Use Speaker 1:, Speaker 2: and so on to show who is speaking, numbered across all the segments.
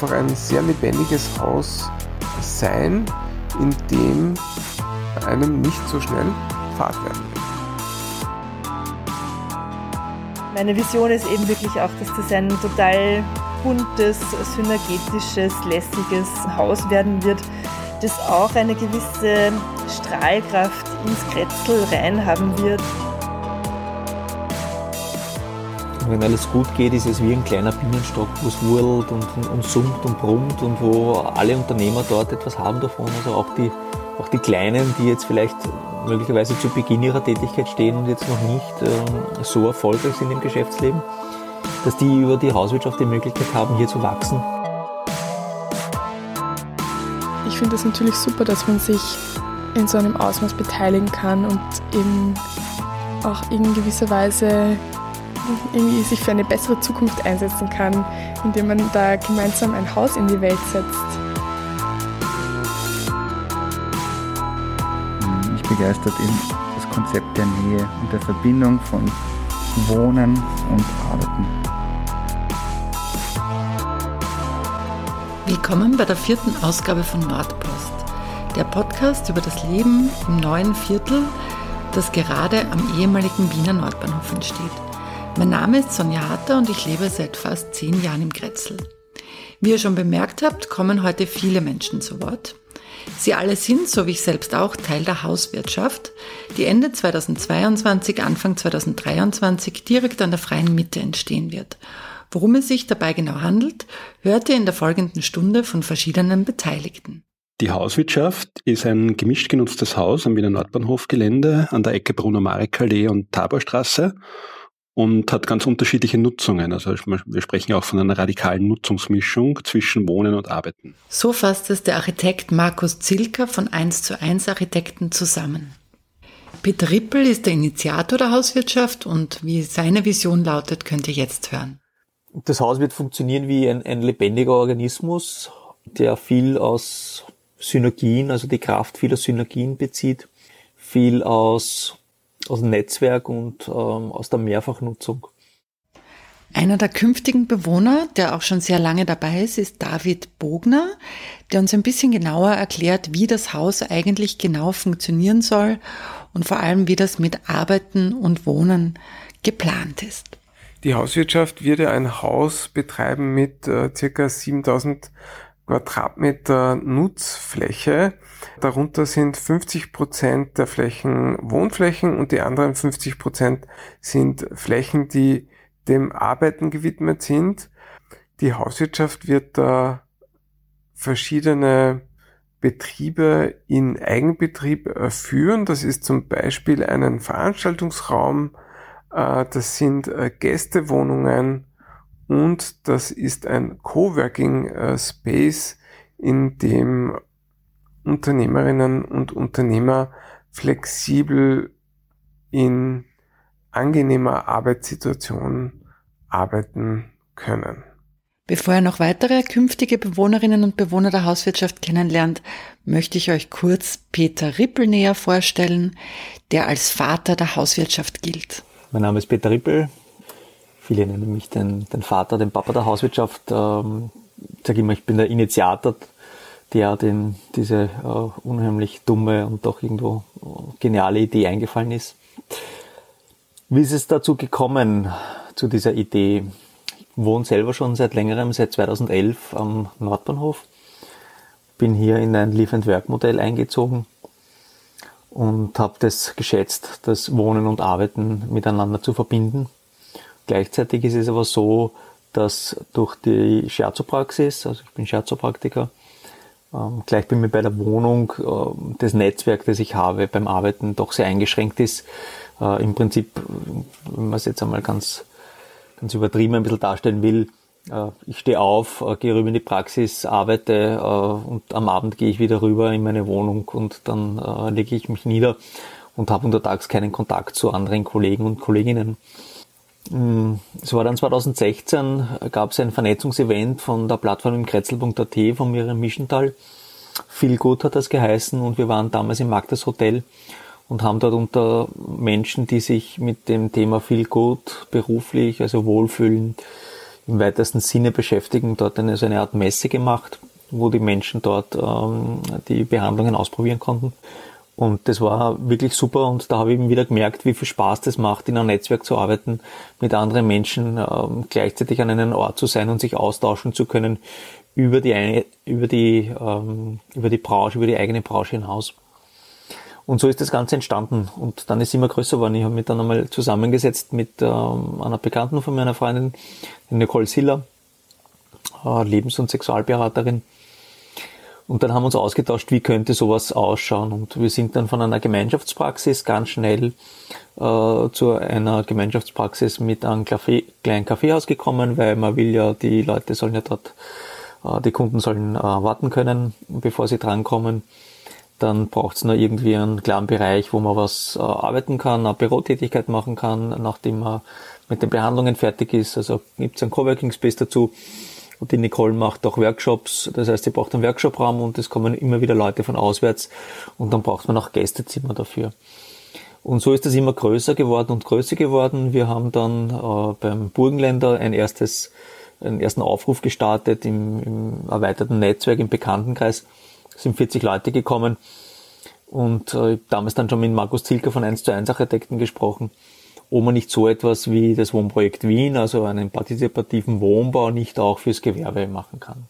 Speaker 1: wird einfach ein sehr lebendiges Haus sein, in dem einem nicht so schnell Fahrt werden wird.
Speaker 2: Meine Vision ist eben wirklich auch, dass das ein total buntes, synergetisches, lässiges Haus werden wird, das auch eine gewisse Strahlkraft ins Kretzel rein haben wird.
Speaker 3: Wenn alles gut geht, ist es wie ein kleiner Bienenstock, wo es wurlt und, und, und summt und brummt und wo alle Unternehmer dort etwas haben davon. Also auch die, auch die Kleinen, die jetzt vielleicht möglicherweise zu Beginn ihrer Tätigkeit stehen und jetzt noch nicht äh, so erfolgreich sind im Geschäftsleben, dass die über die Hauswirtschaft die Möglichkeit haben, hier zu wachsen.
Speaker 4: Ich finde es natürlich super, dass man sich in so einem Ausmaß beteiligen kann und eben auch in gewisser Weise irgendwie sich für eine bessere Zukunft einsetzen kann, indem man da gemeinsam ein Haus in die Welt setzt.
Speaker 5: Mich begeistert eben das Konzept der Nähe und der Verbindung von Wohnen und Arbeiten.
Speaker 6: Willkommen bei der vierten Ausgabe von Nordpost, der Podcast über das Leben im neuen Viertel, das gerade am ehemaligen Wiener Nordbahnhof entsteht. Mein Name ist Sonja Hatter und ich lebe seit fast zehn Jahren im Grätzl. Wie ihr schon bemerkt habt, kommen heute viele Menschen zu Wort. Sie alle sind, so wie ich selbst auch, Teil der Hauswirtschaft, die Ende 2022, Anfang 2023 direkt an der freien Mitte entstehen wird. Worum es sich dabei genau handelt, hört ihr in der folgenden Stunde von verschiedenen Beteiligten.
Speaker 7: Die Hauswirtschaft ist ein gemischt genutztes Haus am Wiener Nordbahnhofgelände an der Ecke Bruno-Marek-Allee und Taborstraße und hat ganz unterschiedliche Nutzungen. Also wir sprechen auch von einer radikalen Nutzungsmischung zwischen Wohnen und Arbeiten.
Speaker 6: So fasst es der Architekt Markus Zilker von 1 zu 1 Architekten zusammen. Peter Rippel ist der Initiator der Hauswirtschaft und wie seine Vision lautet, könnt ihr jetzt hören.
Speaker 3: Das Haus wird funktionieren wie ein, ein lebendiger Organismus, der viel aus Synergien, also die Kraft vieler Synergien bezieht, viel aus aus dem Netzwerk und ähm, aus der Mehrfachnutzung.
Speaker 6: Einer der künftigen Bewohner, der auch schon sehr lange dabei ist, ist David Bogner, der uns ein bisschen genauer erklärt, wie das Haus eigentlich genau funktionieren soll und vor allem, wie das mit Arbeiten und Wohnen geplant ist.
Speaker 1: Die Hauswirtschaft wird ja ein Haus betreiben mit äh, circa 7000 Quadratmeter Nutzfläche. Darunter sind 50 Prozent der Flächen Wohnflächen und die anderen 50 Prozent sind Flächen, die dem Arbeiten gewidmet sind. Die Hauswirtschaft wird da verschiedene Betriebe in Eigenbetrieb führen. Das ist zum Beispiel einen Veranstaltungsraum, äh, das sind äh, Gästewohnungen, und das ist ein Coworking äh, Space, in dem Unternehmerinnen und Unternehmer flexibel in angenehmer Arbeitssituation arbeiten können.
Speaker 6: Bevor ihr noch weitere künftige Bewohnerinnen und Bewohner der Hauswirtschaft kennenlernt, möchte ich euch kurz Peter Rippel näher vorstellen, der als Vater der Hauswirtschaft gilt.
Speaker 3: Mein Name ist Peter Rippel, Viele nennen mich den, den Vater, den Papa der Hauswirtschaft. Ähm, ich sage immer, ich bin der Initiator, der den diese äh, unheimlich dumme und doch irgendwo äh, geniale Idee eingefallen ist. Wie ist es dazu gekommen, zu dieser Idee? Ich wohne selber schon seit längerem, seit 2011 am Nordbahnhof. Bin hier in ein Live-and-Work-Modell eingezogen und habe das geschätzt, das Wohnen und Arbeiten miteinander zu verbinden. Gleichzeitig ist es aber so, dass durch die Scherzo-Praxis, also ich bin Scherzo-Praktiker, ähm, gleich bei mir bei der Wohnung äh, das Netzwerk, das ich habe beim Arbeiten, doch sehr eingeschränkt ist. Äh, Im Prinzip, wenn man es jetzt einmal ganz, ganz übertrieben ein bisschen darstellen will, äh, ich stehe auf, äh, gehe rüber in die Praxis, arbeite äh, und am Abend gehe ich wieder rüber in meine Wohnung und dann äh, lege ich mich nieder und habe untertags keinen Kontakt zu anderen Kollegen und Kolleginnen. Mm, es war dann 2016, gab es ein Vernetzungsevent von der Plattform im Kretzel.at von Miriam Mischenthal. Viel gut hat das geheißen und wir waren damals im Magdas Hotel und haben dort unter Menschen, die sich mit dem Thema viel gut beruflich, also wohlfühlen, im weitesten Sinne beschäftigen, dort eine, so eine Art Messe gemacht, wo die Menschen dort ähm, die Behandlungen ausprobieren konnten. Und das war wirklich super und da habe ich eben wieder gemerkt, wie viel Spaß das macht, in einem Netzwerk zu arbeiten, mit anderen Menschen ähm, gleichzeitig an einem Ort zu sein und sich austauschen zu können über die, über die, ähm, über die Branche, über die eigene Branche hinaus. Und so ist das Ganze entstanden. Und dann ist es immer größer geworden. Ich habe mich dann einmal zusammengesetzt mit ähm, einer Bekannten von meiner Freundin, Nicole Siller, äh, Lebens- und Sexualberaterin. Und dann haben wir uns ausgetauscht, wie könnte sowas ausschauen. Und wir sind dann von einer Gemeinschaftspraxis ganz schnell äh, zu einer Gemeinschaftspraxis mit einem Café, kleinen Kaffeehaus gekommen, weil man will ja, die Leute sollen ja dort, äh, die Kunden sollen äh, warten können, bevor sie drankommen. Dann braucht es noch irgendwie einen kleinen Bereich, wo man was äh, arbeiten kann, eine Bürotätigkeit machen kann, nachdem man mit den Behandlungen fertig ist. Also gibt es einen Coworking Space dazu. Und die Nicole macht auch Workshops. Das heißt, sie braucht einen Workshopraum und es kommen immer wieder Leute von auswärts. Und dann braucht man auch Gästezimmer dafür. Und so ist das immer größer geworden und größer geworden. Wir haben dann äh, beim Burgenländer ein erstes, einen ersten Aufruf gestartet im, im erweiterten Netzwerk, im Bekanntenkreis sind 40 Leute gekommen und äh, damals dann schon mit Markus Zilker von 1 zu 1 Architekten gesprochen, ob man nicht so etwas wie das Wohnprojekt Wien, also einen partizipativen Wohnbau, nicht auch fürs Gewerbe machen kann.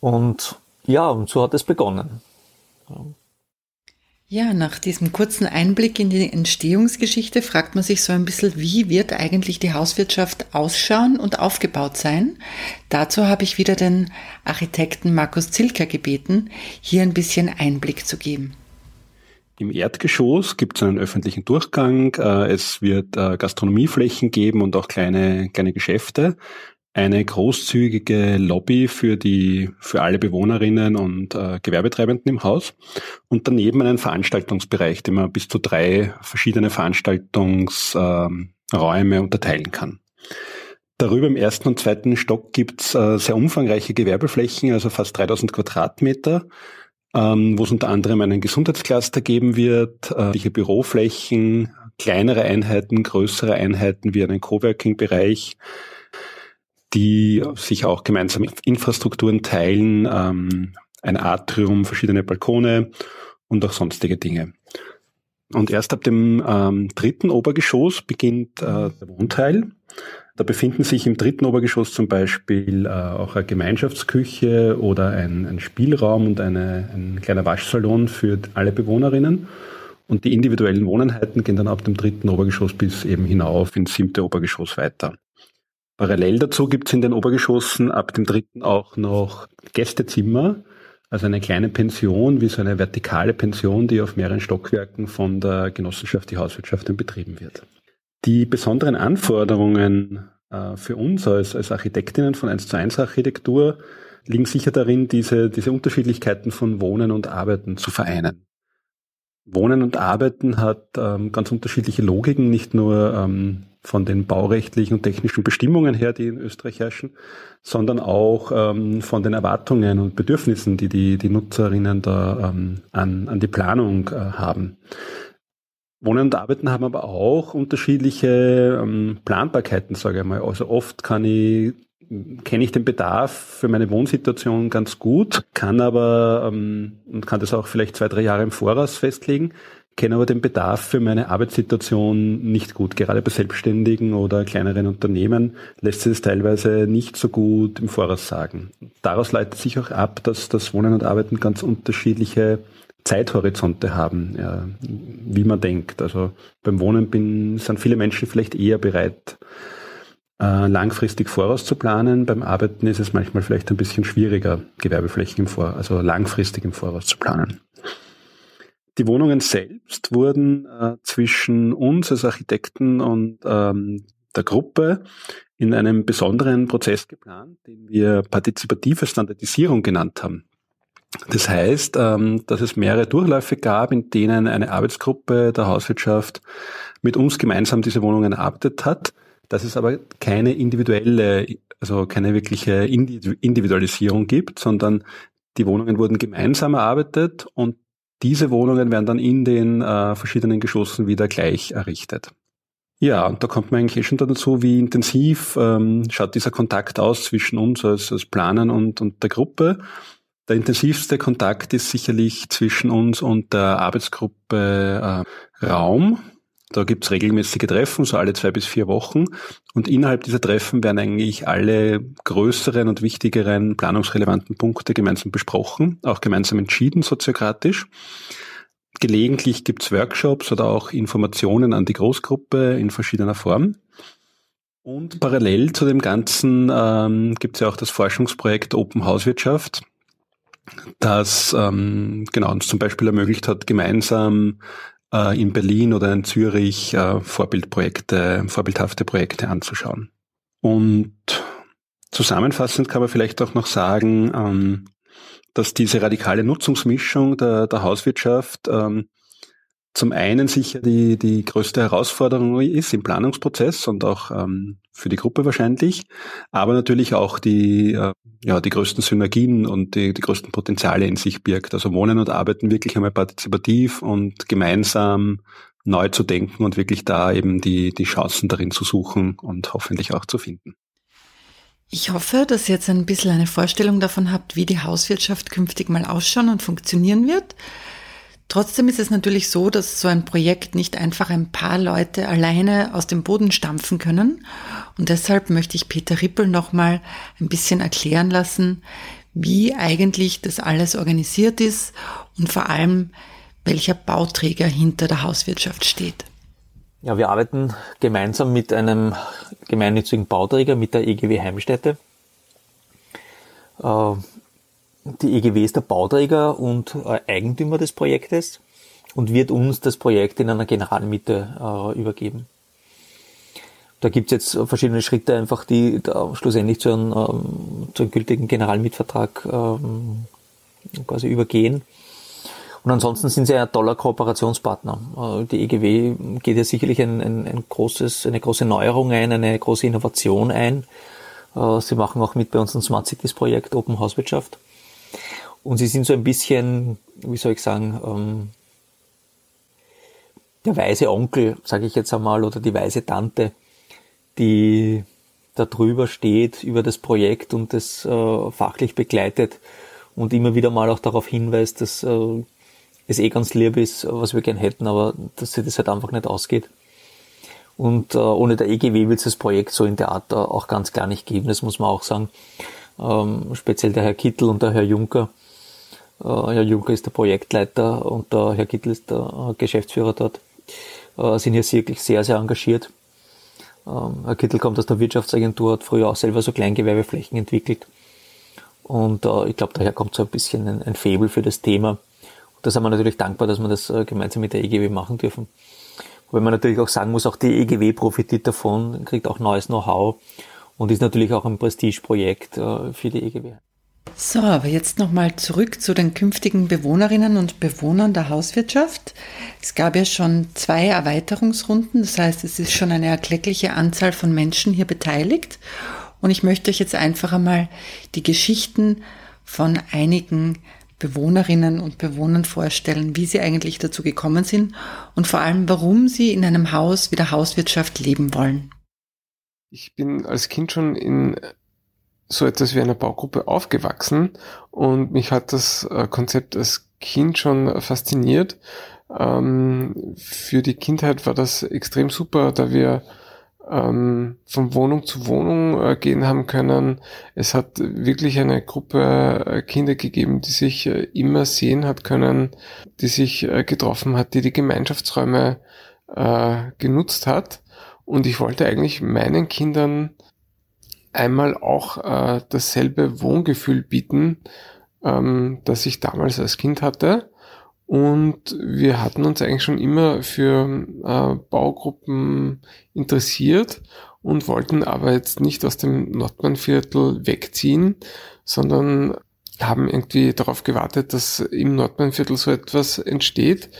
Speaker 3: Und ja, und so hat es begonnen.
Speaker 6: Ja, nach diesem kurzen Einblick in die Entstehungsgeschichte fragt man sich so ein bisschen, wie wird eigentlich die Hauswirtschaft ausschauen und aufgebaut sein? Dazu habe ich wieder den Architekten Markus Zilker gebeten, hier ein bisschen Einblick zu geben.
Speaker 7: Im Erdgeschoss gibt es einen öffentlichen Durchgang. Äh, es wird äh, Gastronomieflächen geben und auch kleine, kleine Geschäfte eine großzügige Lobby für die für alle Bewohnerinnen und äh, Gewerbetreibenden im Haus und daneben einen Veranstaltungsbereich, den man bis zu drei verschiedene Veranstaltungsräume äh, unterteilen kann. Darüber im ersten und zweiten Stock gibt's äh, sehr umfangreiche Gewerbeflächen, also fast 3000 Quadratmeter, ähm, wo es unter anderem einen Gesundheitscluster geben wird, äh, Büroflächen, kleinere Einheiten, größere Einheiten wie einen Coworking-Bereich, die sich auch gemeinsam Infrastrukturen teilen, ähm, ein Atrium, verschiedene Balkone und auch sonstige Dinge. Und erst ab dem ähm, dritten Obergeschoss beginnt äh, der Wohnteil. Da befinden sich im dritten Obergeschoss zum Beispiel äh, auch eine Gemeinschaftsküche oder ein, ein Spielraum und eine, ein kleiner Waschsalon für alle Bewohnerinnen. Und die individuellen Wohneinheiten gehen dann ab dem dritten Obergeschoss bis eben hinauf ins siebte Obergeschoss weiter. Parallel dazu gibt es in den Obergeschossen ab dem dritten auch noch Gästezimmer, also eine kleine Pension, wie so eine vertikale Pension, die auf mehreren Stockwerken von der Genossenschaft die Hauswirtschaft betrieben wird. Die besonderen Anforderungen äh, für uns als, als Architektinnen von 1 zu 1 Architektur liegen sicher darin, diese, diese Unterschiedlichkeiten von Wohnen und Arbeiten zu vereinen. Wohnen und Arbeiten hat ähm, ganz unterschiedliche Logiken, nicht nur ähm, von den baurechtlichen und technischen Bestimmungen her, die in Österreich herrschen, sondern auch ähm, von den Erwartungen und Bedürfnissen, die die, die Nutzerinnen da ähm, an, an die Planung äh, haben. Wohnen und Arbeiten haben aber auch unterschiedliche ähm, Planbarkeiten, sage ich mal. Also oft kann ich kenne ich den Bedarf für meine Wohnsituation ganz gut, kann aber ähm, und kann das auch vielleicht zwei, drei Jahre im Voraus festlegen, kenne aber den Bedarf für meine Arbeitssituation nicht gut. Gerade bei Selbstständigen oder kleineren Unternehmen lässt sich das teilweise nicht so gut im Voraus sagen. Daraus leitet sich auch ab, dass das Wohnen und Arbeiten ganz unterschiedliche Zeithorizonte haben, ja, wie man denkt. Also beim Wohnen bin, sind viele Menschen vielleicht eher bereit, äh, langfristig vorauszuplanen. Beim Arbeiten ist es manchmal vielleicht ein bisschen schwieriger, Gewerbeflächen im Vor also langfristig im Voraus zu planen. Die Wohnungen selbst wurden äh, zwischen uns als Architekten und ähm, der Gruppe in einem besonderen Prozess geplant, den wir partizipative Standardisierung genannt haben. Das heißt, ähm, dass es mehrere Durchläufe gab, in denen eine Arbeitsgruppe der Hauswirtschaft mit uns gemeinsam diese Wohnungen erarbeitet hat dass es aber keine individuelle, also keine wirkliche Individualisierung gibt, sondern die Wohnungen wurden gemeinsam erarbeitet und diese Wohnungen werden dann in den äh, verschiedenen Geschossen wieder gleich errichtet. Ja, und da kommt man eigentlich eh schon dazu, wie intensiv ähm, schaut dieser Kontakt aus zwischen uns als, als Planern und, und der Gruppe. Der intensivste Kontakt ist sicherlich zwischen uns und der Arbeitsgruppe äh, Raum. Da gibt's regelmäßige Treffen, so alle zwei bis vier Wochen. Und innerhalb dieser Treffen werden eigentlich alle größeren und wichtigeren planungsrelevanten Punkte gemeinsam besprochen, auch gemeinsam entschieden, soziokratisch. Gelegentlich gibt's Workshops oder auch Informationen an die Großgruppe in verschiedener Form. Und parallel zu dem Ganzen ähm, gibt es ja auch das Forschungsprojekt Open Hauswirtschaft, das ähm, genau uns zum Beispiel ermöglicht hat, gemeinsam äh, in Berlin oder in Zürich äh, Vorbildprojekte, vorbildhafte Projekte anzuschauen. Und zusammenfassend kann man vielleicht auch noch sagen, ähm, dass diese radikale Nutzungsmischung der, der Hauswirtschaft ähm, zum einen sicher die, die größte Herausforderung ist im Planungsprozess und auch ähm, für die Gruppe wahrscheinlich, aber natürlich auch die, äh, ja, die größten Synergien und die, die größten Potenziale in sich birgt. Also Wohnen und Arbeiten wirklich einmal partizipativ und gemeinsam neu zu denken und wirklich da eben die, die Chancen darin zu suchen und hoffentlich auch zu finden.
Speaker 6: Ich hoffe, dass ihr jetzt ein bisschen eine Vorstellung davon habt, wie die Hauswirtschaft künftig mal ausschauen und funktionieren wird. Trotzdem ist es natürlich so, dass so ein Projekt nicht einfach ein paar Leute alleine aus dem Boden stampfen können. Und deshalb möchte ich Peter Rippel nochmal ein bisschen erklären lassen, wie eigentlich das alles organisiert ist und vor allem, welcher Bauträger hinter der Hauswirtschaft steht.
Speaker 3: Ja, wir arbeiten gemeinsam mit einem gemeinnützigen Bauträger, mit der EGW Heimstätte. Äh, die EGW ist der Bauträger und äh, Eigentümer des Projektes und wird uns das Projekt in einer Generalmiete äh, übergeben. Da gibt es jetzt verschiedene Schritte einfach, die schlussendlich zu einem, ähm, zu einem gültigen Generalmietvertrag ähm, quasi übergehen. Und ansonsten sind sie ein toller Kooperationspartner. Äh, die EGW geht ja sicherlich ein, ein, ein großes, eine große Neuerung ein, eine große Innovation ein. Äh, sie machen auch mit bei unserem Smart Cities Projekt Open Hauswirtschaft. Und sie sind so ein bisschen, wie soll ich sagen, ähm, der weise Onkel, sage ich jetzt einmal, oder die weise Tante, die da drüber steht über das Projekt und das äh, fachlich begleitet und immer wieder mal auch darauf hinweist, dass äh, es eh ganz lieb ist, was wir gern hätten, aber dass sich das halt einfach nicht ausgeht. Und äh, ohne der EGW wird es das Projekt so in der Art äh, auch ganz klar nicht geben, das muss man auch sagen. Ähm, speziell der Herr Kittel und der Herr Juncker äh, Herr Juncker ist der Projektleiter und der Herr Kittel ist der äh, Geschäftsführer dort, äh, sind hier wirklich sehr, sehr engagiert. Ähm, Herr Kittel kommt aus der Wirtschaftsagentur, hat früher auch selber so Kleingewerbeflächen entwickelt. Und ich glaube, daher kommt so ein bisschen ein, ein Faible für das Thema. Und da sind wir natürlich dankbar, dass wir das gemeinsam mit der EGW machen dürfen. Wobei man natürlich auch sagen muss, auch die EGW profitiert davon, kriegt auch neues Know-how und ist natürlich auch ein Prestigeprojekt für die EGW.
Speaker 6: So, aber jetzt nochmal zurück zu den künftigen Bewohnerinnen und Bewohnern der Hauswirtschaft. Es gab ja schon zwei Erweiterungsrunden, das heißt, es ist schon eine erkleckliche Anzahl von Menschen hier beteiligt. Und ich möchte euch jetzt einfach einmal die Geschichten von einigen Bewohnerinnen und Bewohnern vorstellen, wie sie eigentlich dazu gekommen sind und vor allem, warum sie in einem Haus wie der Hauswirtschaft leben wollen.
Speaker 1: Ich bin als Kind schon in so etwas wie einer Baugruppe aufgewachsen und mich hat das äh, Konzept als Kind schon fasziniert. Ähm, für die Kindheit war das extrem super, da wir ähm, von Wohnung zu Wohnung äh, gehen haben können. Es hat wirklich eine Gruppe äh, Kinder gegeben, die sich immer sehen hat können, die sich getroffen hat, die die Gemeinschaftsräume genutzt hat. Und ich wollte eigentlich meinen Kindern einmal auch äh, dasselbe Wohngefühl bieten, ähm, das ich damals als Kind hatte. Und wir hatten uns eigentlich schon immer für äh, Baugruppen interessiert und wollten aber jetzt nicht aus dem Nordbahnviertel wegziehen, sondern haben irgendwie darauf gewartet, dass im Nordbahnviertel so etwas entsteht,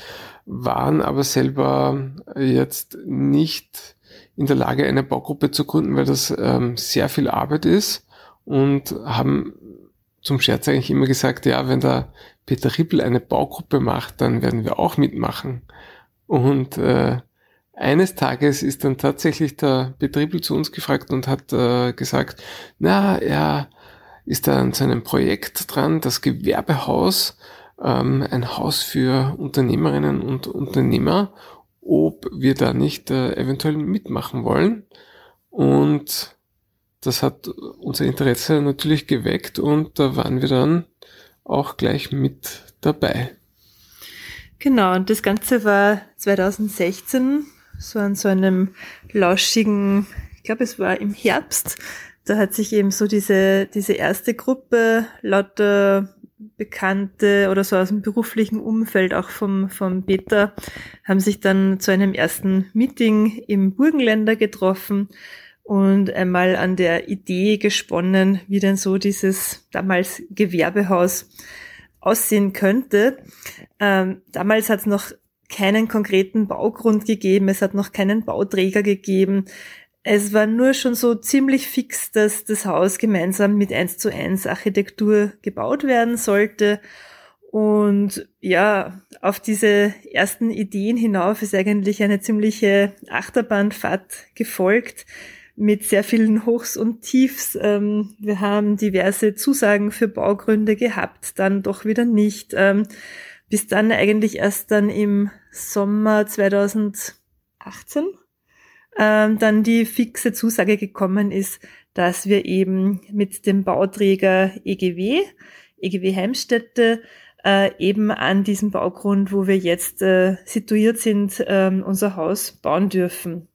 Speaker 1: waren aber selber jetzt nicht in der Lage, eine Baugruppe zu gründen, weil das ähm, sehr viel Arbeit ist und haben zum Scherz eigentlich immer gesagt, ja, wenn der Peter Rippel eine Baugruppe macht, dann werden wir auch mitmachen. Und äh, eines Tages ist dann tatsächlich der Betriebel zu uns gefragt und hat äh, gesagt, na, er ist da an seinem Projekt dran, das Gewerbehaus, ähm, ein Haus für Unternehmerinnen und Unternehmer, ob wir da nicht äh, eventuell mitmachen wollen. Und das hat unser Interesse natürlich geweckt und da waren wir dann auch gleich mit dabei.
Speaker 2: Genau, und das Ganze war 2016 so an so einem lauschigen, ich glaube es war im Herbst, da hat sich eben so diese, diese erste Gruppe lauter Bekannte oder so aus dem beruflichen Umfeld, auch vom, vom Peter, haben sich dann zu einem ersten Meeting im Burgenländer getroffen und einmal an der Idee gesponnen, wie denn so dieses damals Gewerbehaus aussehen könnte. Ähm, damals hat es noch keinen konkreten Baugrund gegeben, es hat noch keinen Bauträger gegeben. Es war nur schon so ziemlich fix, dass das Haus gemeinsam mit 1 zu 1 Architektur gebaut werden sollte. Und ja, auf diese ersten Ideen hinauf ist eigentlich eine ziemliche Achterbahnfahrt gefolgt mit sehr vielen Hochs und Tiefs. Ähm, wir haben diverse Zusagen für Baugründe gehabt, dann doch wieder nicht. Ähm, bis dann eigentlich erst dann im Sommer 2018 ähm, dann die fixe Zusage gekommen ist, dass wir eben mit dem Bauträger EGW, EGW Heimstätte, äh, eben an diesem Baugrund, wo wir jetzt äh, situiert sind, äh, unser Haus bauen dürfen.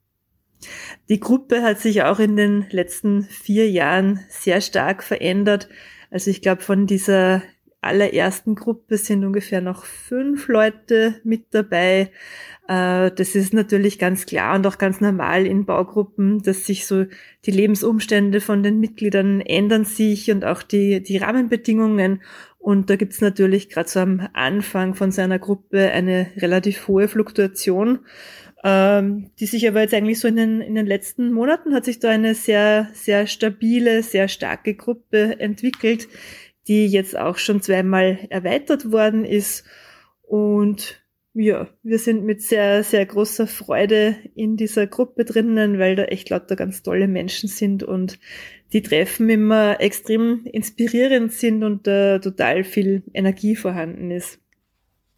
Speaker 2: Die Gruppe hat sich auch in den letzten vier Jahren sehr stark verändert. Also ich glaube, von dieser allerersten Gruppe sind ungefähr noch fünf Leute mit dabei. Äh, das ist natürlich ganz klar und auch ganz normal in Baugruppen, dass sich so die Lebensumstände von den Mitgliedern ändern sich und auch die, die Rahmenbedingungen. Und da gibt's natürlich gerade so am Anfang von seiner Gruppe eine relativ hohe Fluktuation, ähm, die sich aber jetzt eigentlich so in den, in den letzten Monaten hat sich da eine sehr, sehr stabile, sehr starke Gruppe entwickelt, die jetzt auch schon zweimal erweitert worden ist. Und ja, wir sind mit sehr, sehr großer Freude in dieser Gruppe drinnen, weil da echt lauter ganz tolle Menschen sind und die Treffen immer extrem inspirierend sind und da total viel Energie vorhanden ist.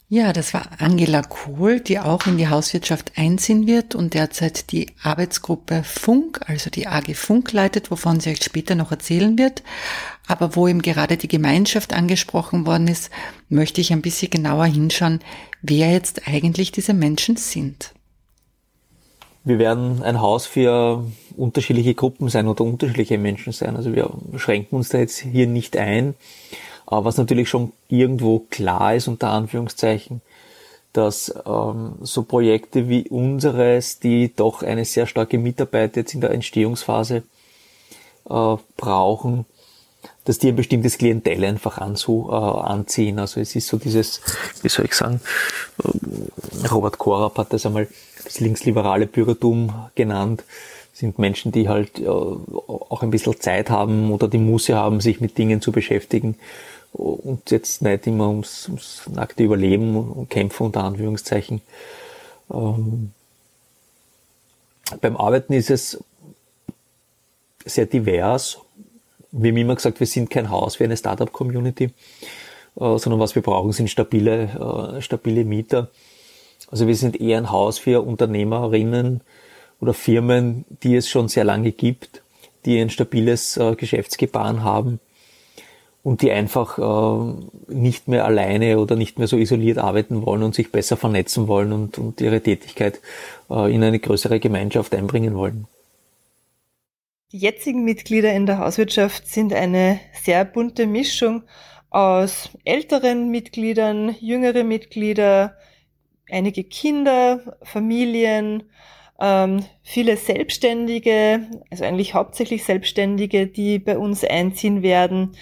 Speaker 6: Ja, das war Angela Kohl, die auch in die Hauswirtschaft einziehen wird und derzeit die Arbeitsgruppe Funk, also die AG Funk leitet, wovon sie euch später noch erzählen wird. Aber wo eben gerade die Gemeinschaft angesprochen worden ist, möchte ich ein bisschen genauer hinschauen, wer jetzt eigentlich diese Menschen sind.
Speaker 3: Wir werden ein Haus für unterschiedliche Gruppen sein oder unterschiedliche Menschen sein. Also wir schränken uns da jetzt hier nicht ein. Aber was natürlich schon irgendwo klar ist, unter Anführungszeichen, dass ähm, so Projekte wie unseres, die doch eine sehr starke Mitarbeit jetzt in der Entstehungsphase äh, brauchen, dass die ein bestimmtes Klientel einfach anzu, äh, anziehen. Also es ist so dieses, wie soll ich sagen, äh, Robert Korab hat das einmal das linksliberale Bürgertum genannt, sind Menschen, die halt äh, auch ein bisschen Zeit haben oder die Muße haben, sich mit Dingen zu beschäftigen und jetzt nicht immer ums, ums nackte Überleben und Kämpfen unter Anführungszeichen. Ähm, beim Arbeiten ist es sehr divers. Wir haben immer gesagt, wir sind kein Haus wie eine Startup-Community, äh, sondern was wir brauchen, sind stabile, äh, stabile Mieter. Also wir sind eher ein Haus für Unternehmerinnen oder Firmen, die es schon sehr lange gibt, die ein stabiles äh, Geschäftsgebaren haben und die einfach nicht mehr alleine oder nicht mehr so isoliert arbeiten wollen und sich besser vernetzen wollen und, und ihre Tätigkeit in eine größere Gemeinschaft einbringen wollen.
Speaker 2: Die jetzigen Mitglieder in der Hauswirtschaft sind eine sehr bunte Mischung aus älteren Mitgliedern, jüngere Mitglieder, einige Kinder, Familien, ähm, viele Selbstständige, also eigentlich hauptsächlich Selbstständige, die bei uns einziehen werden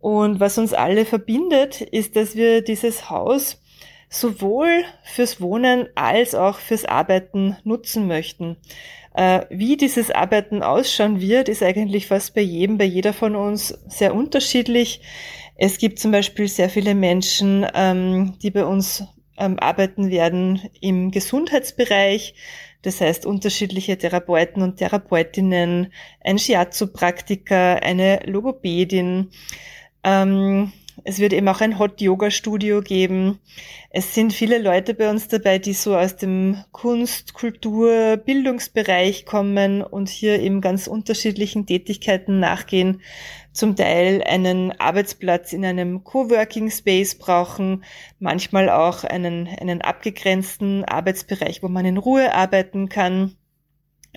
Speaker 2: und was uns alle verbindet, ist, dass wir dieses Haus sowohl fürs Wohnen als auch fürs Arbeiten nutzen möchten. Äh, wie dieses Arbeiten ausschauen wird, ist eigentlich fast bei jedem, bei jeder von uns sehr unterschiedlich. Es gibt zum Beispiel sehr viele Menschen, ähm, die bei uns ähm, arbeiten werden im Gesundheitsbereich. Das heißt, unterschiedliche Therapeuten und Therapeutinnen, ein Shiatsu-Praktiker, eine Logopädin, ähm, es wird eben auch ein Hot Yoga Studio geben. Es sind viele Leute bei uns dabei, die so aus dem Kunst, Kultur, Bildungsbereich kommen und hier eben ganz unterschiedlichen Tätigkeiten nachgehen. Zum Teil einen Arbeitsplatz in einem Coworking Space brauchen, manchmal auch einen, einen abgegrenzten Arbeitsbereich, wo man in Ruhe arbeiten kann.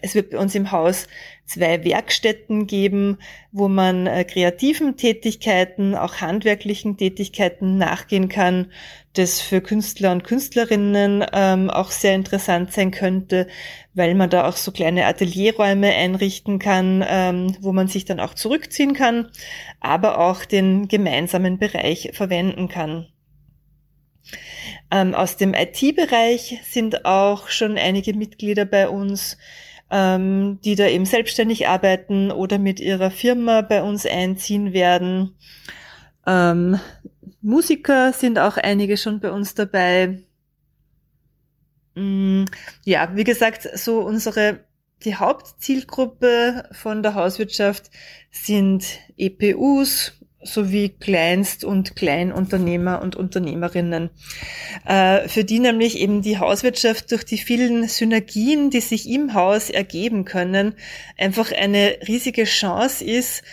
Speaker 2: Es wird bei uns im Haus zwei Werkstätten geben, wo man äh, kreativen Tätigkeiten, auch handwerklichen Tätigkeiten nachgehen kann, das für Künstler und Künstlerinnen ähm, auch sehr interessant sein könnte, weil man da auch so kleine Atelierräume einrichten kann, ähm, wo man sich dann auch zurückziehen kann, aber auch den gemeinsamen Bereich verwenden kann. Ähm, aus dem IT-Bereich sind auch schon einige Mitglieder bei uns, ähm, die da eben selbstständig arbeiten oder mit ihrer Firma bei uns einziehen werden. Ähm, Musiker sind auch einige schon bei uns dabei. Mm, ja, wie gesagt, so unsere die Hauptzielgruppe von der Hauswirtschaft sind EPUs, sowie Kleinst- und Kleinunternehmer und Unternehmerinnen, äh, für die nämlich eben die Hauswirtschaft durch die vielen Synergien, die sich im Haus ergeben können, einfach eine riesige Chance ist,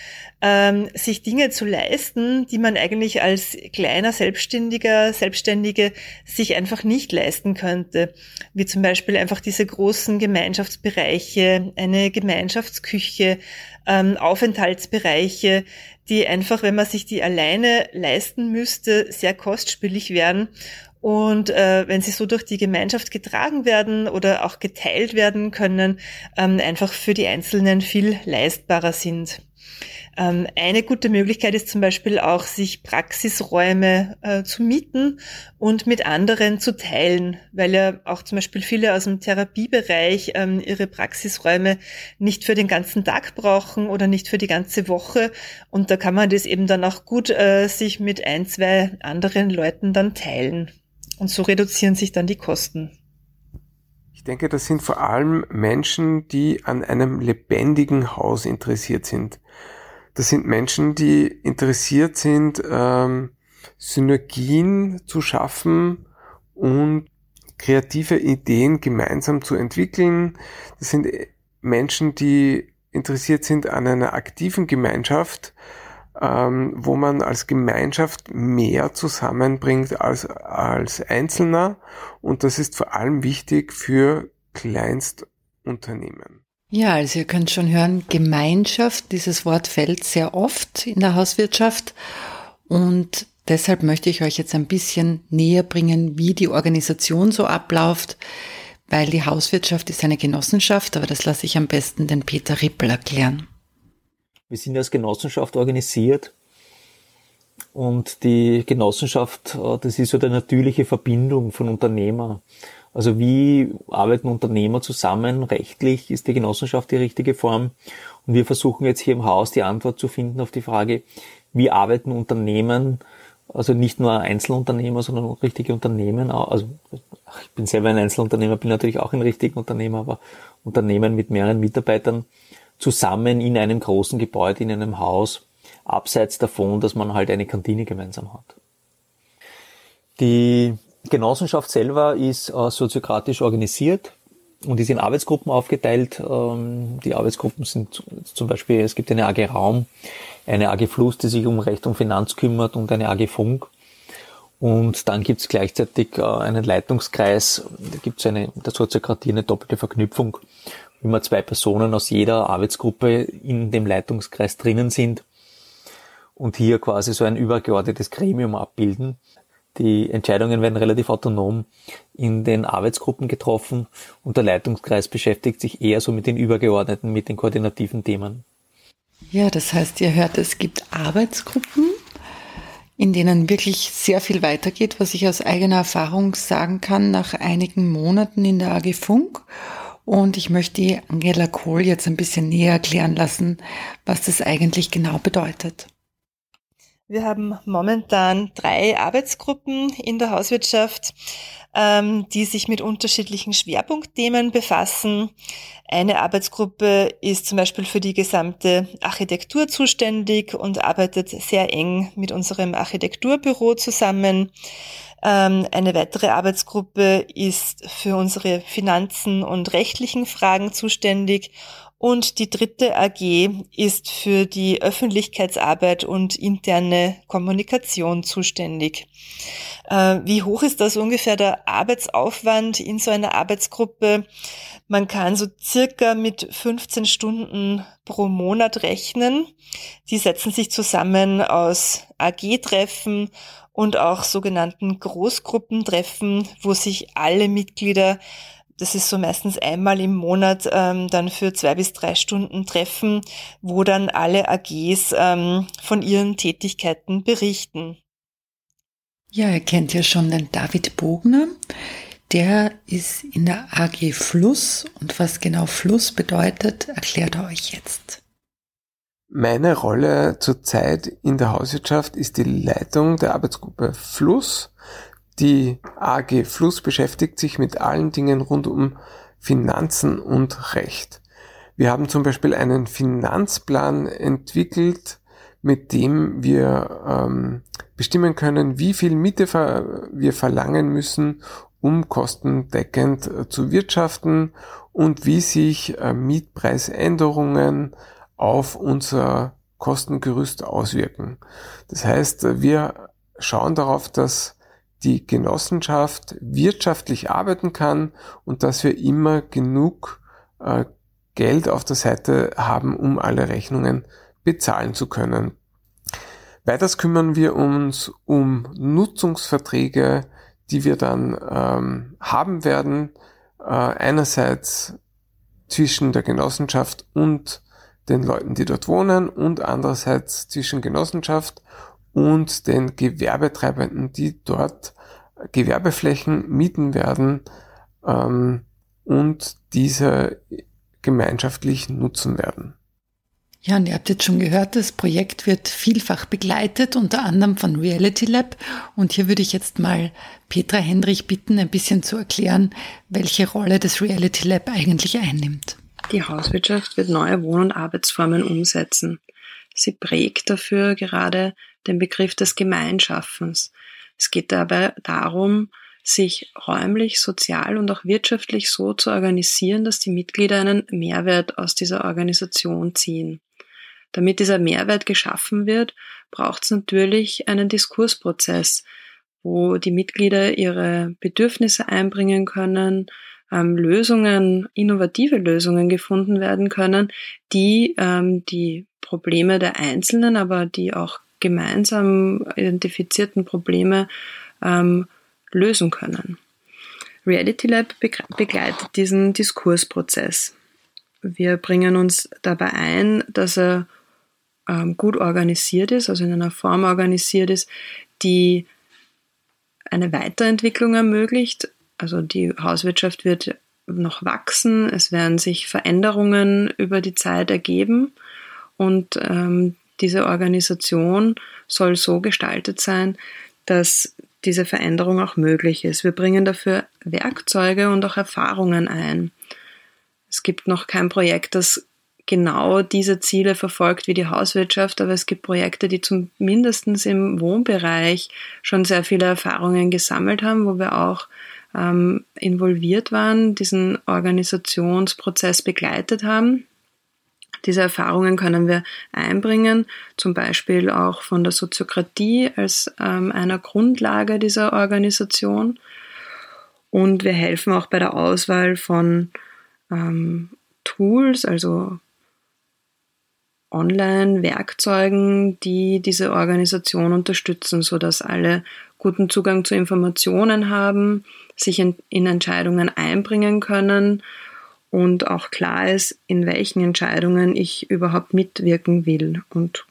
Speaker 2: ähm, sich Dinge zu leisten, die man eigentlich als kleiner Selbstständiger, Selbstständige sich einfach nicht leisten könnte. Wie zum Beispiel einfach diese großen Gemeinschaftsbereiche, eine Gemeinschaftsküche, ähm, Aufenthaltsbereiche, die einfach, wenn man sich die alleine leisten müsste, sehr kostspielig wären. Und äh, wenn sie so durch die Gemeinschaft getragen werden oder auch geteilt werden können, ähm, einfach für die Einzelnen viel leistbarer sind. Ähm, eine gute Möglichkeit ist zum Beispiel auch, sich Praxisräume äh, zu mieten und mit anderen zu teilen, weil ja auch zum Beispiel viele aus dem Therapiebereich ähm, ihre Praxisräume nicht für den ganzen Tag brauchen oder nicht für die ganze Woche. Und da kann man das eben dann auch gut äh, sich mit ein, zwei anderen Leuten dann teilen. Und so reduzieren sich dann die Kosten.
Speaker 1: Ich denke, das sind vor allem Menschen, die an einem lebendigen Haus interessiert sind. Das sind Menschen, die interessiert sind, ähm, Synergien zu schaffen und kreative Ideen gemeinsam zu entwickeln. Das sind Menschen, die interessiert sind an einer aktiven Gemeinschaft, ähm, wo man als Gemeinschaft mehr zusammenbringt als als Einzelner. Und das ist vor allem wichtig für Kleinstunternehmen.
Speaker 6: Ja, also ihr könnt schon hören, Gemeinschaft, dieses Wort fällt sehr oft in der Hauswirtschaft und deshalb möchte ich euch jetzt ein bisschen näher bringen, wie die Organisation so abläuft, weil die Hauswirtschaft ist eine Genossenschaft, aber das lasse ich am besten den Peter Rippel erklären.
Speaker 3: Wir sind als Genossenschaft organisiert und die Genossenschaft, äh, das ist so eine natürliche Verbindung von Unternehmer. Also wie arbeiten Unternehmer zusammen? Rechtlich ist die Genossenschaft die richtige Form. Und wir versuchen jetzt hier im Haus die Antwort zu finden auf die Frage, wie arbeiten Unternehmen, also nicht nur Einzelunternehmer, sondern richtige Unternehmen. Also ich bin selber ein Einzelunternehmer, bin natürlich auch ein richtiger Unternehmer, aber Unternehmen mit mehreren Mitarbeitern zusammen in einem großen Gebäude, in einem Haus, abseits davon, dass man halt eine Kantine gemeinsam hat. Die Genossenschaft selber ist äh, soziokratisch organisiert und ist in Arbeitsgruppen aufgeteilt. Ähm, die Arbeitsgruppen sind zum Beispiel, es gibt eine AG Raum, eine AG Fluss, die sich um Recht und Finanz kümmert und eine AG Funk. Und dann gibt es gleichzeitig äh, einen Leitungskreis, da gibt es eine, der Soziokratie eine doppelte Verknüpfung, wie immer zwei Personen aus jeder Arbeitsgruppe in dem Leitungskreis drinnen sind und hier quasi so ein übergeordnetes Gremium abbilden. Die Entscheidungen werden relativ autonom in den Arbeitsgruppen getroffen und der Leitungskreis beschäftigt sich eher so mit den übergeordneten, mit den koordinativen Themen.
Speaker 6: Ja, das heißt, ihr hört, es gibt Arbeitsgruppen, in denen wirklich sehr viel weitergeht, was ich aus eigener Erfahrung sagen kann nach einigen Monaten in der AG Funk. Und ich möchte die Angela Kohl jetzt ein bisschen näher erklären lassen, was das eigentlich genau bedeutet.
Speaker 2: Wir haben momentan drei Arbeitsgruppen in der Hauswirtschaft, ähm, die sich mit unterschiedlichen Schwerpunktthemen befassen. Eine Arbeitsgruppe ist zum Beispiel für die gesamte Architektur zuständig und arbeitet sehr eng mit unserem Architekturbüro zusammen. Ähm, eine weitere Arbeitsgruppe ist für unsere Finanzen und rechtlichen Fragen zuständig und die dritte AG ist für die Öffentlichkeitsarbeit und interne Kommunikation zuständig. Äh, wie hoch ist das ungefähr der Arbeitsaufwand in so einer Arbeitsgruppe? Man kann so circa mit 15 Stunden pro Monat rechnen. Die setzen sich zusammen aus AG-Treffen und auch sogenannten Großgruppentreffen, wo sich alle Mitglieder das ist so meistens einmal im Monat ähm, dann für zwei bis drei Stunden treffen, wo dann alle AGs ähm, von ihren Tätigkeiten berichten.
Speaker 6: Ja, ihr kennt ja schon den David Bogner. Der ist in der AG Fluss und was genau Fluss bedeutet, erklärt er euch jetzt.
Speaker 1: Meine Rolle zurzeit in der Hauswirtschaft ist die Leitung der Arbeitsgruppe Fluss die AG Fluss beschäftigt sich mit allen Dingen rund um Finanzen und Recht. Wir haben zum Beispiel einen Finanzplan entwickelt, mit dem wir ähm, bestimmen können, wie viel Miete wir verlangen müssen, um kostendeckend äh, zu wirtschaften und wie sich äh, Mietpreisänderungen auf unser Kostengerüst auswirken. Das heißt, wir schauen darauf, dass die Genossenschaft wirtschaftlich arbeiten kann und dass wir immer genug äh, Geld auf der Seite haben, um alle Rechnungen bezahlen zu können. Weiters kümmern wir uns um Nutzungsverträge, die wir dann ähm, haben werden. Äh, einerseits zwischen der Genossenschaft und den Leuten, die dort wohnen und andererseits zwischen Genossenschaft und den Gewerbetreibenden, die dort Gewerbeflächen mieten werden ähm, und diese gemeinschaftlich nutzen werden.
Speaker 6: Ja, und ihr habt jetzt schon gehört, das Projekt wird vielfach begleitet, unter anderem von Reality Lab. Und hier würde ich jetzt mal Petra Hendrich bitten, ein bisschen zu erklären, welche Rolle das Reality Lab eigentlich einnimmt.
Speaker 8: Die Hauswirtschaft wird neue Wohn- und Arbeitsformen umsetzen. Sie prägt dafür gerade den Begriff des Gemeinschaffens. Es geht dabei darum, sich räumlich, sozial und auch wirtschaftlich so zu organisieren, dass die Mitglieder einen Mehrwert aus dieser Organisation ziehen. Damit dieser Mehrwert geschaffen wird, braucht es natürlich einen Diskursprozess, wo die Mitglieder ihre Bedürfnisse einbringen können, ähm, Lösungen, innovative Lösungen gefunden werden können, die ähm, die Probleme der Einzelnen, aber die auch gemeinsam identifizierten Probleme ähm, lösen können. Reality Lab begleitet diesen Diskursprozess. Wir bringen uns dabei ein, dass er ähm, gut organisiert ist, also in einer Form organisiert ist, die eine Weiterentwicklung ermöglicht. Also die Hauswirtschaft wird noch wachsen, es werden sich Veränderungen über die Zeit ergeben und ähm, diese Organisation soll so gestaltet sein, dass diese Veränderung auch möglich ist. Wir bringen dafür Werkzeuge und auch Erfahrungen ein. Es gibt noch kein Projekt, das genau diese Ziele verfolgt wie die Hauswirtschaft, aber es gibt Projekte, die zumindest im Wohnbereich schon sehr viele Erfahrungen gesammelt haben, wo wir auch ähm, involviert waren, diesen Organisationsprozess begleitet haben. Diese Erfahrungen können wir einbringen, zum Beispiel auch von der Soziokratie als ähm, einer Grundlage dieser Organisation. Und wir helfen auch bei der Auswahl von ähm, Tools, also Online-Werkzeugen, die diese Organisation unterstützen, sodass alle guten Zugang zu Informationen haben, sich in, in Entscheidungen einbringen können und auch klar ist, in welchen Entscheidungen ich überhaupt mitwirken will und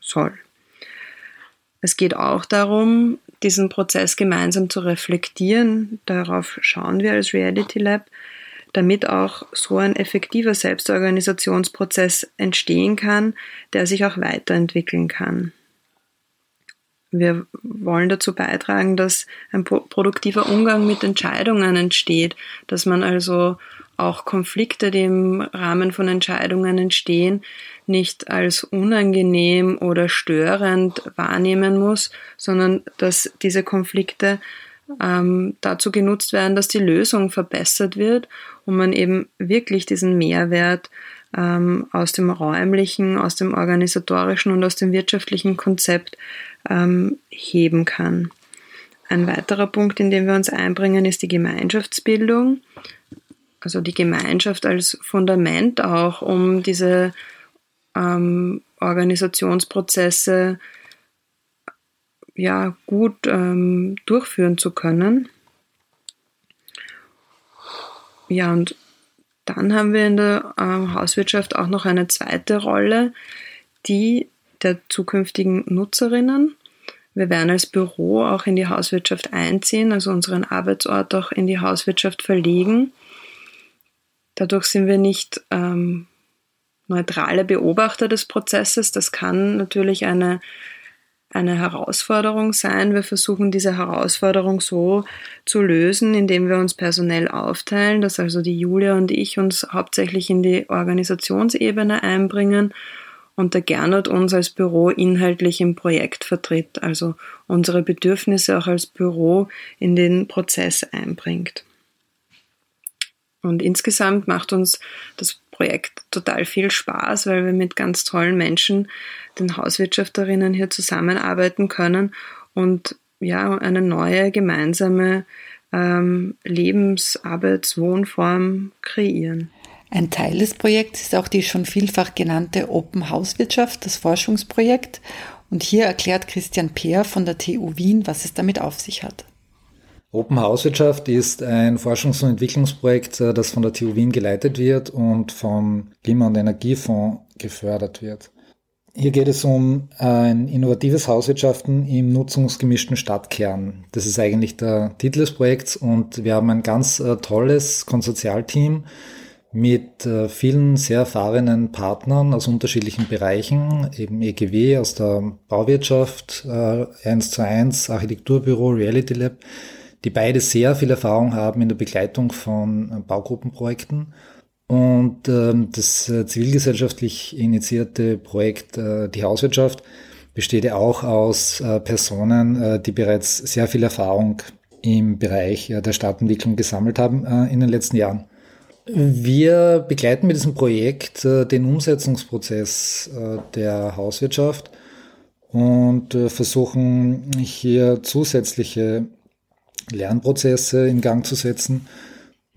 Speaker 8: soll. Es geht auch darum, diesen Prozess gemeinsam zu reflektieren. Darauf schauen wir als Reality Lab, damit auch so ein effektiver Selbstorganisationsprozess entstehen kann, der sich auch weiterentwickeln kann. wir wollen dazu beitragen, dass ein produktiver Umgang mit Entscheidungen entsteht, dass man also auch Konflikte, die im Rahmen von Entscheidungen entstehen, nicht als unangenehm oder störend wahrnehmen muss, sondern dass diese Konflikte ähm, dazu genutzt werden, dass die Lösung verbessert wird und man eben wirklich diesen Mehrwert ähm, aus dem räumlichen, aus dem organisatorischen und aus dem wirtschaftlichen Konzept ähm, heben kann. Ein weiterer Punkt, in dem wir uns einbringen, ist die Gemeinschaftsbildung. Also die Gemeinschaft als Fundament auch, um diese ähm, Organisationsprozesse ja gut ähm, durchführen zu können. Ja, und dann haben wir in der ähm, Hauswirtschaft auch noch eine zweite Rolle, die der zukünftigen Nutzerinnen. Wir werden als Büro auch in die Hauswirtschaft einziehen, also unseren Arbeitsort auch in die Hauswirtschaft verlegen. Dadurch sind wir nicht ähm, neutrale Beobachter des Prozesses. Das kann natürlich eine eine Herausforderung sein. Wir versuchen diese Herausforderung so zu lösen, indem wir uns personell aufteilen, dass also die Julia und ich uns hauptsächlich in die Organisationsebene einbringen und der Gernot uns als Büro inhaltlich im Projekt vertritt, also unsere Bedürfnisse auch als Büro in den Prozess einbringt. Und insgesamt macht uns das Projekt total viel Spaß, weil wir mit ganz tollen Menschen, den Hauswirtschafterinnen hier zusammenarbeiten können und ja, eine neue gemeinsame ähm, Lebens-, Arbeits-, Wohnform kreieren.
Speaker 6: Ein Teil des Projekts ist auch die schon vielfach genannte Open Hauswirtschaft, das Forschungsprojekt. Und hier erklärt Christian Peer von der TU Wien, was es damit auf sich hat.
Speaker 9: Open Hauswirtschaft ist ein Forschungs- und Entwicklungsprojekt, äh, das von der TU Wien geleitet wird und vom Klima- und Energiefonds gefördert wird. Hier geht es um ein innovatives Hauswirtschaften im nutzungsgemischten Stadtkern. Das ist eigentlich der Titel des Projekts und wir haben ein ganz äh, tolles Konsortialteam mit äh, vielen sehr erfahrenen Partnern aus unterschiedlichen Bereichen, eben EGW aus der Bauwirtschaft, 1 zu 1, Architekturbüro, Reality Lab, die beide sehr viel Erfahrung haben in der Begleitung von äh, Baugruppenprojekten. Und ähm, das äh, zivilgesellschaftlich initiierte Projekt äh, Die Hauswirtschaft besteht ja auch aus Personen, die bereits sehr viel Erfahrung im Bereich der Stadtentwicklung gesammelt haben in den letzten Jahren. Wir begleiten mit diesem Projekt den Umsetzungsprozess der Hauswirtschaft und versuchen hier zusätzliche Lernprozesse in Gang zu setzen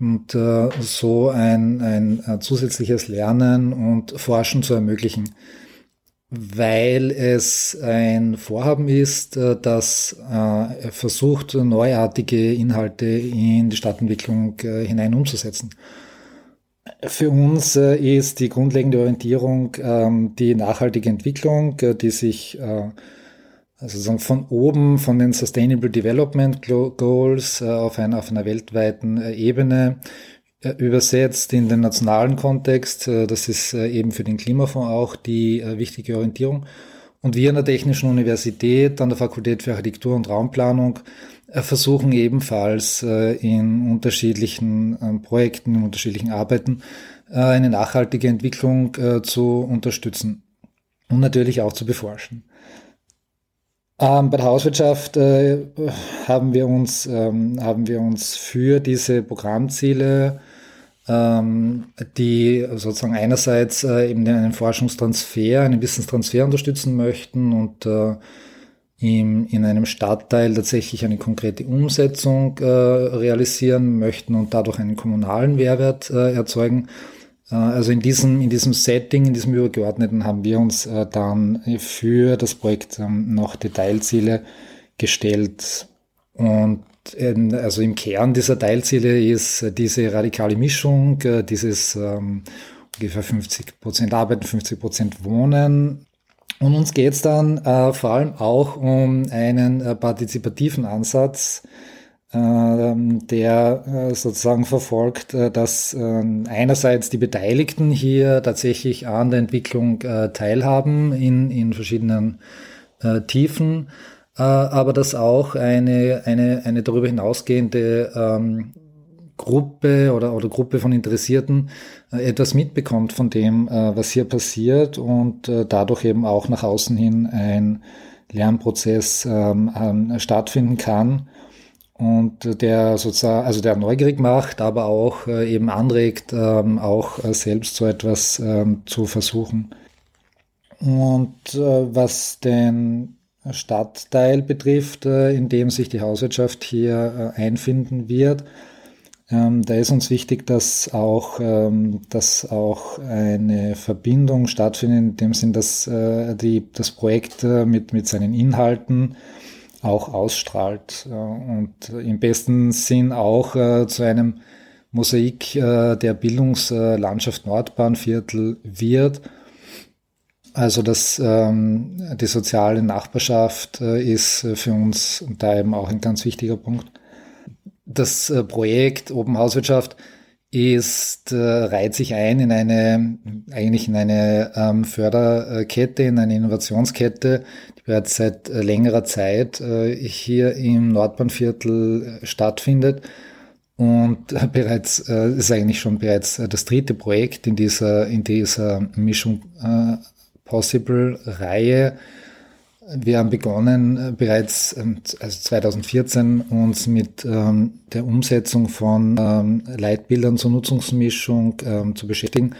Speaker 9: und äh, so ein, ein, ein zusätzliches Lernen und Forschen zu ermöglichen, weil es ein Vorhaben ist, äh, das äh, versucht, neuartige Inhalte in die Stadtentwicklung äh, hinein umzusetzen. Für uns äh, ist die grundlegende Orientierung ähm, die nachhaltige Entwicklung, äh, die sich also von oben, von den Sustainable Development Goals äh, auf, einer, auf einer weltweiten äh, Ebene äh, übersetzt in den nationalen Kontext. das ist eben für den Klimafonds auch die wichtige Orientierung. Und wir an der Technischen Universität, an der Fakultät für Architektur und Raumplanung versuchen ebenfalls in unterschiedlichen ähm, Projekten, in unterschiedlichen Arbeiten eine nachhaltige Entwicklung zu unterstützen und natürlich auch zu beforschen. Ähm, bei der Hauswirtschaft äh, haben, wir uns, ähm, haben wir uns für diese Programmziele, ähm, die sozusagen einerseits äh, eben einen Forschungstransfer, einen Wissenstransfer unterstützen möchten und äh, im, in einem Stadtteil tatsächlich eine konkrete Umsetzung äh, realisieren möchten und dadurch einen kommunalen Mehrwert äh, erzeugen also in diesem, in diesem Setting, in diesem Übergeordneten haben wir uns äh, dann für das Projekt ähm, noch Detailziele gestellt. Und also im Kern dieser Teilziele ist äh, diese radikale Mischung, dieses ähm, ungefähr 50 Prozent Arbeiten, 50 Prozent Wohnen. Und uns geht es dann äh, vor allem auch um einen äh, partizipativen Ansatz, ähm, der äh, sozusagen verfolgt, äh, dass ähm, einerseits die Beteiligten hier tatsächlich an der Entwicklung äh, teilhaben in, in verschiedenen Tiefen, aber dass auch eine, eine, eine darüber hinausgehende ähm, Gruppe oder, oder Gruppe von Interessierten etwas mitbekommt von dem, was hier passiert und dadurch eben auch nach außen hin ein Lernprozess ähm, ähm, stattfinden kann und der sozusagen, also der neugierig macht, aber auch äh, eben anregt, ähm, auch äh, selbst so etwas ähm, zu versuchen. Und äh, was den Stadtteil betrifft, in dem sich die Hauswirtschaft hier einfinden wird, ähm, da ist uns wichtig, dass auch, dass auch eine Verbindung stattfindet, in dem Sinn, dass die, das Projekt mit, mit seinen Inhalten auch ausstrahlt und im besten Sinn auch äh, zu einem Mosaik äh, der Bildungslandschaft Nordbahnviertel wird. Also das, ähm, die soziale Nachbarschaft äh, ist für uns da eben auch ein ganz wichtiger Punkt das Projekt Open Hauswirtschaft ist, äh, reiht sich ein in eine, eigentlich in eine ähm, Förderkette, in eine Innovationskette, die bereits seit äh, längerer Zeit äh, hier im Nordbahnviertel äh, stattfindet. Und äh, bereits, äh, ist eigentlich schon bereits äh, das dritte Projekt in dieser, in dieser Mission Possible Reihe, wir haben begonnen äh, bereits ähm, also 2014 uns mit ähm, der Umsetzung von ähm, Leitbildern zur Nutzungsmischung ähm, zu beschäftigen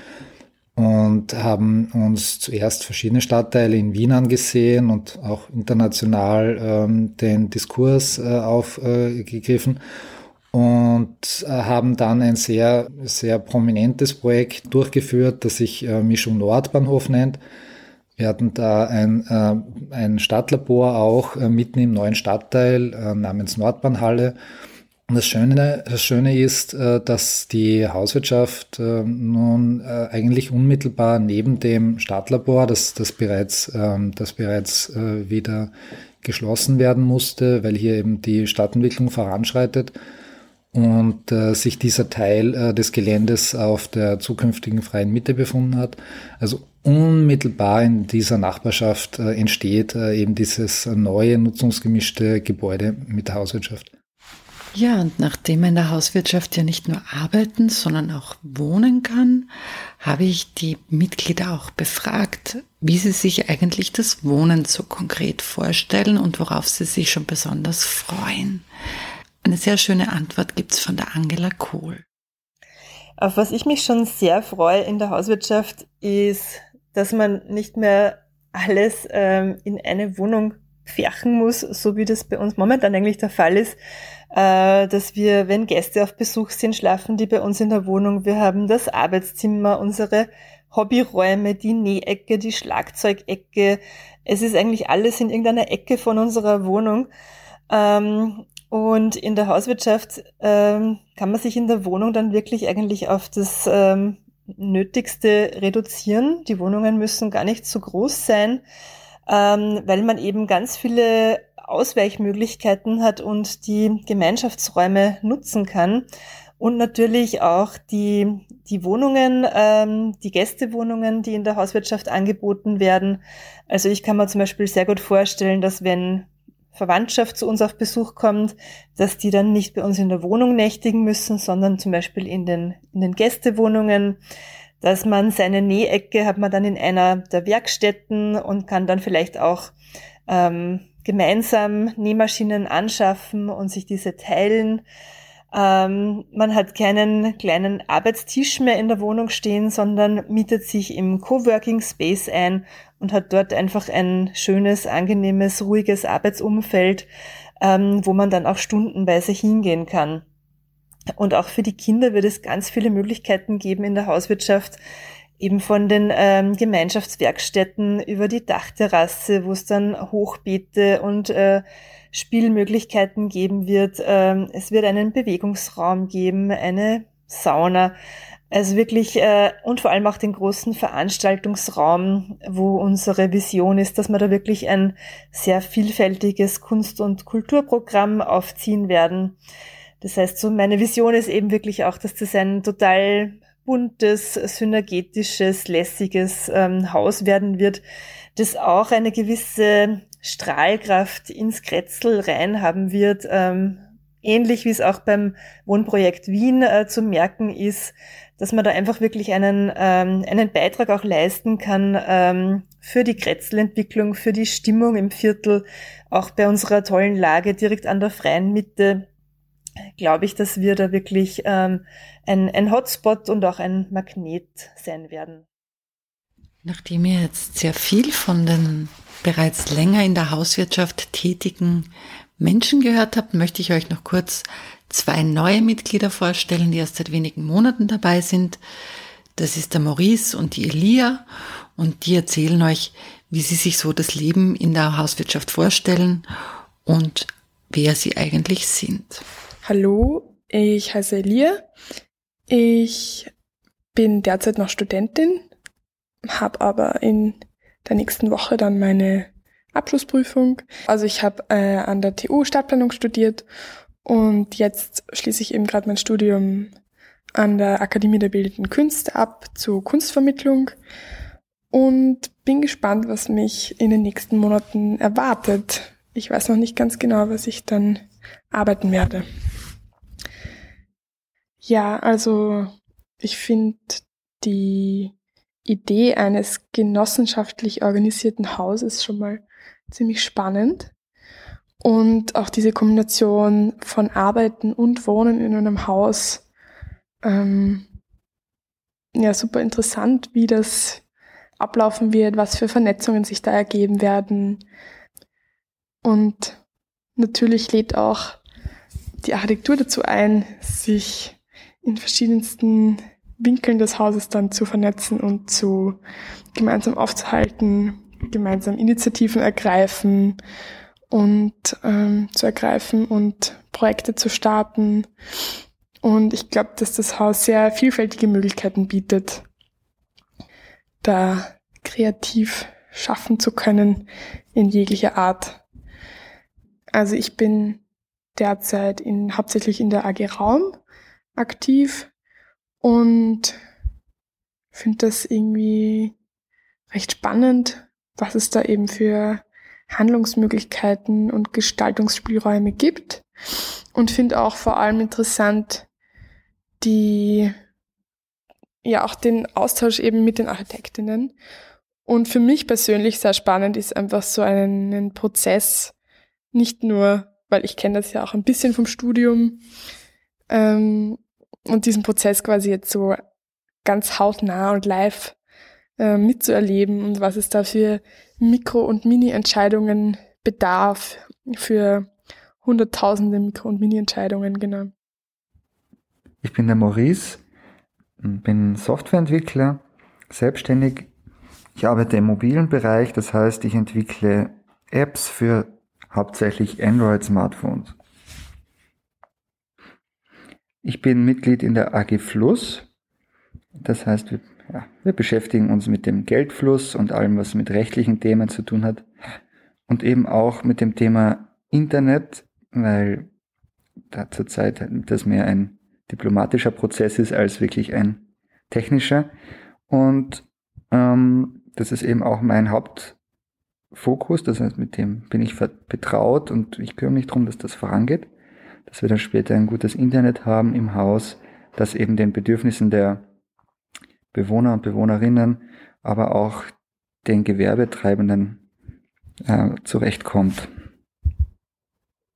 Speaker 9: und haben uns zuerst verschiedene Stadtteile in Wien angesehen und auch international ähm, den Diskurs äh, aufgegriffen äh, und äh, haben dann ein sehr, sehr prominentes Projekt durchgeführt, das sich äh, Mischung Nordbahnhof nennt wir hatten da ein, äh, ein Stadtlabor auch äh, mitten im neuen Stadtteil äh, namens Nordbahnhalle. Und das Schöne, das Schöne ist, äh, dass die Hauswirtschaft äh, nun äh, eigentlich unmittelbar neben dem Stadtlabor, das, das bereits, ähm, das bereits wieder geschlossen werden musste, weil hier eben die Stadtentwicklung voranschreitet, und äh, sich dieser Teil äh, des Geländes auf der zukünftigen freien Mitte befunden hat. Also unmittelbar in dieser Nachbarschaft äh, entsteht äh, eben dieses neue nutzungsgemischte Gebäude mit der Hauswirtschaft.
Speaker 6: Ja, und nachdem man in der Hauswirtschaft ja nicht nur arbeiten, sondern auch wohnen kann, habe ich die Mitglieder auch befragt, wie sie sich eigentlich das Wohnen so konkret vorstellen und worauf sie sich schon besonders freuen. Eine sehr schöne Antwort gibt's von der Angela Kohl.
Speaker 2: Auf was ich mich schon sehr freue in der Hauswirtschaft ist, dass man nicht mehr alles ähm, in eine Wohnung färchen muss, so wie das bei uns momentan eigentlich der Fall ist, äh, dass wir, wenn Gäste auf Besuch sind, schlafen die bei uns in der Wohnung. Wir haben das Arbeitszimmer, unsere Hobbyräume, die Nähecke, die Schlagzeugecke. Es ist eigentlich alles in irgendeiner Ecke von unserer Wohnung. Ähm, und in der Hauswirtschaft ähm, kann man sich in der Wohnung dann wirklich eigentlich auf das ähm, Nötigste reduzieren. Die Wohnungen müssen gar nicht so groß sein, ähm, weil man eben ganz viele Ausweichmöglichkeiten hat und die Gemeinschaftsräume nutzen kann. Und natürlich auch die, die Wohnungen, ähm, die Gästewohnungen, die in der Hauswirtschaft angeboten werden. Also ich kann mir zum Beispiel sehr gut vorstellen, dass wenn Verwandtschaft zu uns auf Besuch kommt, dass die dann nicht bei uns in der Wohnung nächtigen müssen, sondern zum Beispiel in den, in den Gästewohnungen, dass man seine Nähecke hat man dann in einer der Werkstätten und kann dann vielleicht auch ähm, gemeinsam Nähmaschinen anschaffen und sich diese teilen. Ähm, man hat keinen kleinen Arbeitstisch mehr in der Wohnung stehen, sondern mietet sich im Coworking Space ein und hat dort einfach ein schönes, angenehmes, ruhiges Arbeitsumfeld, ähm, wo man dann auch stundenweise hingehen kann. Und auch für die Kinder wird es ganz viele Möglichkeiten geben in der Hauswirtschaft, eben von den ähm, Gemeinschaftswerkstätten über die Dachterrasse, wo es dann Hochbeete und äh, Spielmöglichkeiten geben wird. Ähm, es wird einen Bewegungsraum geben, eine Sauna. Also wirklich äh, und vor allem auch den großen Veranstaltungsraum, wo unsere Vision ist, dass wir da wirklich ein sehr vielfältiges Kunst- und Kulturprogramm aufziehen werden. Das heißt, so meine Vision ist eben wirklich auch, dass das ein total buntes, synergetisches, lässiges ähm, Haus werden wird, das auch eine gewisse Strahlkraft ins Kretzel reinhaben wird, ähm, ähnlich wie es auch beim Wohnprojekt Wien äh, zu merken ist, dass man da einfach wirklich einen, ähm, einen Beitrag auch leisten kann ähm, für die Kretzelentwicklung, für die Stimmung im Viertel, auch bei unserer tollen Lage direkt an der freien Mitte, glaube ich, dass wir da wirklich ähm, ein, ein Hotspot und auch ein Magnet sein werden.
Speaker 6: Nachdem ihr jetzt sehr viel von den bereits länger in der Hauswirtschaft tätigen Menschen gehört habt, möchte ich euch noch kurz zwei neue Mitglieder vorstellen, die erst seit wenigen Monaten dabei sind. Das ist der Maurice und die Elia und die erzählen euch, wie sie sich so das Leben in der Hauswirtschaft vorstellen und wer sie eigentlich sind.
Speaker 4: Hallo, ich heiße Elia. Ich bin derzeit noch Studentin, habe aber in der nächsten Woche dann meine Abschlussprüfung. Also ich habe äh, an der TU Stadtplanung studiert und jetzt schließe ich eben gerade mein Studium an der Akademie der Bildenden Künste ab zur Kunstvermittlung und bin gespannt, was mich in den nächsten Monaten erwartet. Ich weiß noch nicht ganz genau, was ich dann arbeiten werde. Ja, also ich finde die Idee eines genossenschaftlich organisierten Hauses schon mal ziemlich spannend. Und auch diese Kombination von Arbeiten und Wohnen in einem Haus, ähm, ja, super interessant, wie das ablaufen wird, was für Vernetzungen sich da ergeben werden. Und natürlich lädt auch die Architektur dazu ein, sich in verschiedensten Winkeln des Hauses dann zu vernetzen und zu gemeinsam aufzuhalten, gemeinsam Initiativen ergreifen und ähm, zu ergreifen und Projekte zu starten. Und ich glaube, dass das Haus sehr vielfältige Möglichkeiten bietet, da kreativ schaffen zu können in jeglicher Art. Also ich bin derzeit in, hauptsächlich in der AG Raum aktiv und finde das irgendwie recht spannend, was es da eben für Handlungsmöglichkeiten und Gestaltungsspielräume gibt. Und finde auch vor allem interessant die ja auch den Austausch eben mit den Architektinnen. Und für mich persönlich sehr spannend ist einfach so einen, Prozess nicht nur weil ich kenne das ja auch ein bisschen vom Studium ähm, und diesen Prozess quasi jetzt so ganz hautnah und live äh, mitzuerleben und was es da für Mikro- und Mini-Entscheidungen bedarf, für hunderttausende Mikro- und Mini-Entscheidungen, genau.
Speaker 5: Ich bin der Maurice, bin Softwareentwickler, selbstständig. Ich arbeite im mobilen Bereich, das heißt, ich entwickle Apps für hauptsächlich Android-Smartphones. Ich bin Mitglied in der AG Fluss. Das heißt, wir, ja, wir beschäftigen uns mit dem Geldfluss und allem, was mit rechtlichen Themen zu tun hat. Und eben auch mit dem Thema Internet, weil da zurzeit das mehr ein diplomatischer Prozess ist als wirklich ein technischer. Und ähm, das ist eben auch mein Hauptfokus. Das heißt, mit dem bin ich betraut und ich kümmere mich darum, dass das vorangeht dass wir dann später ein gutes Internet haben im Haus, das eben den Bedürfnissen der Bewohner und Bewohnerinnen, aber auch den Gewerbetreibenden äh, zurechtkommt.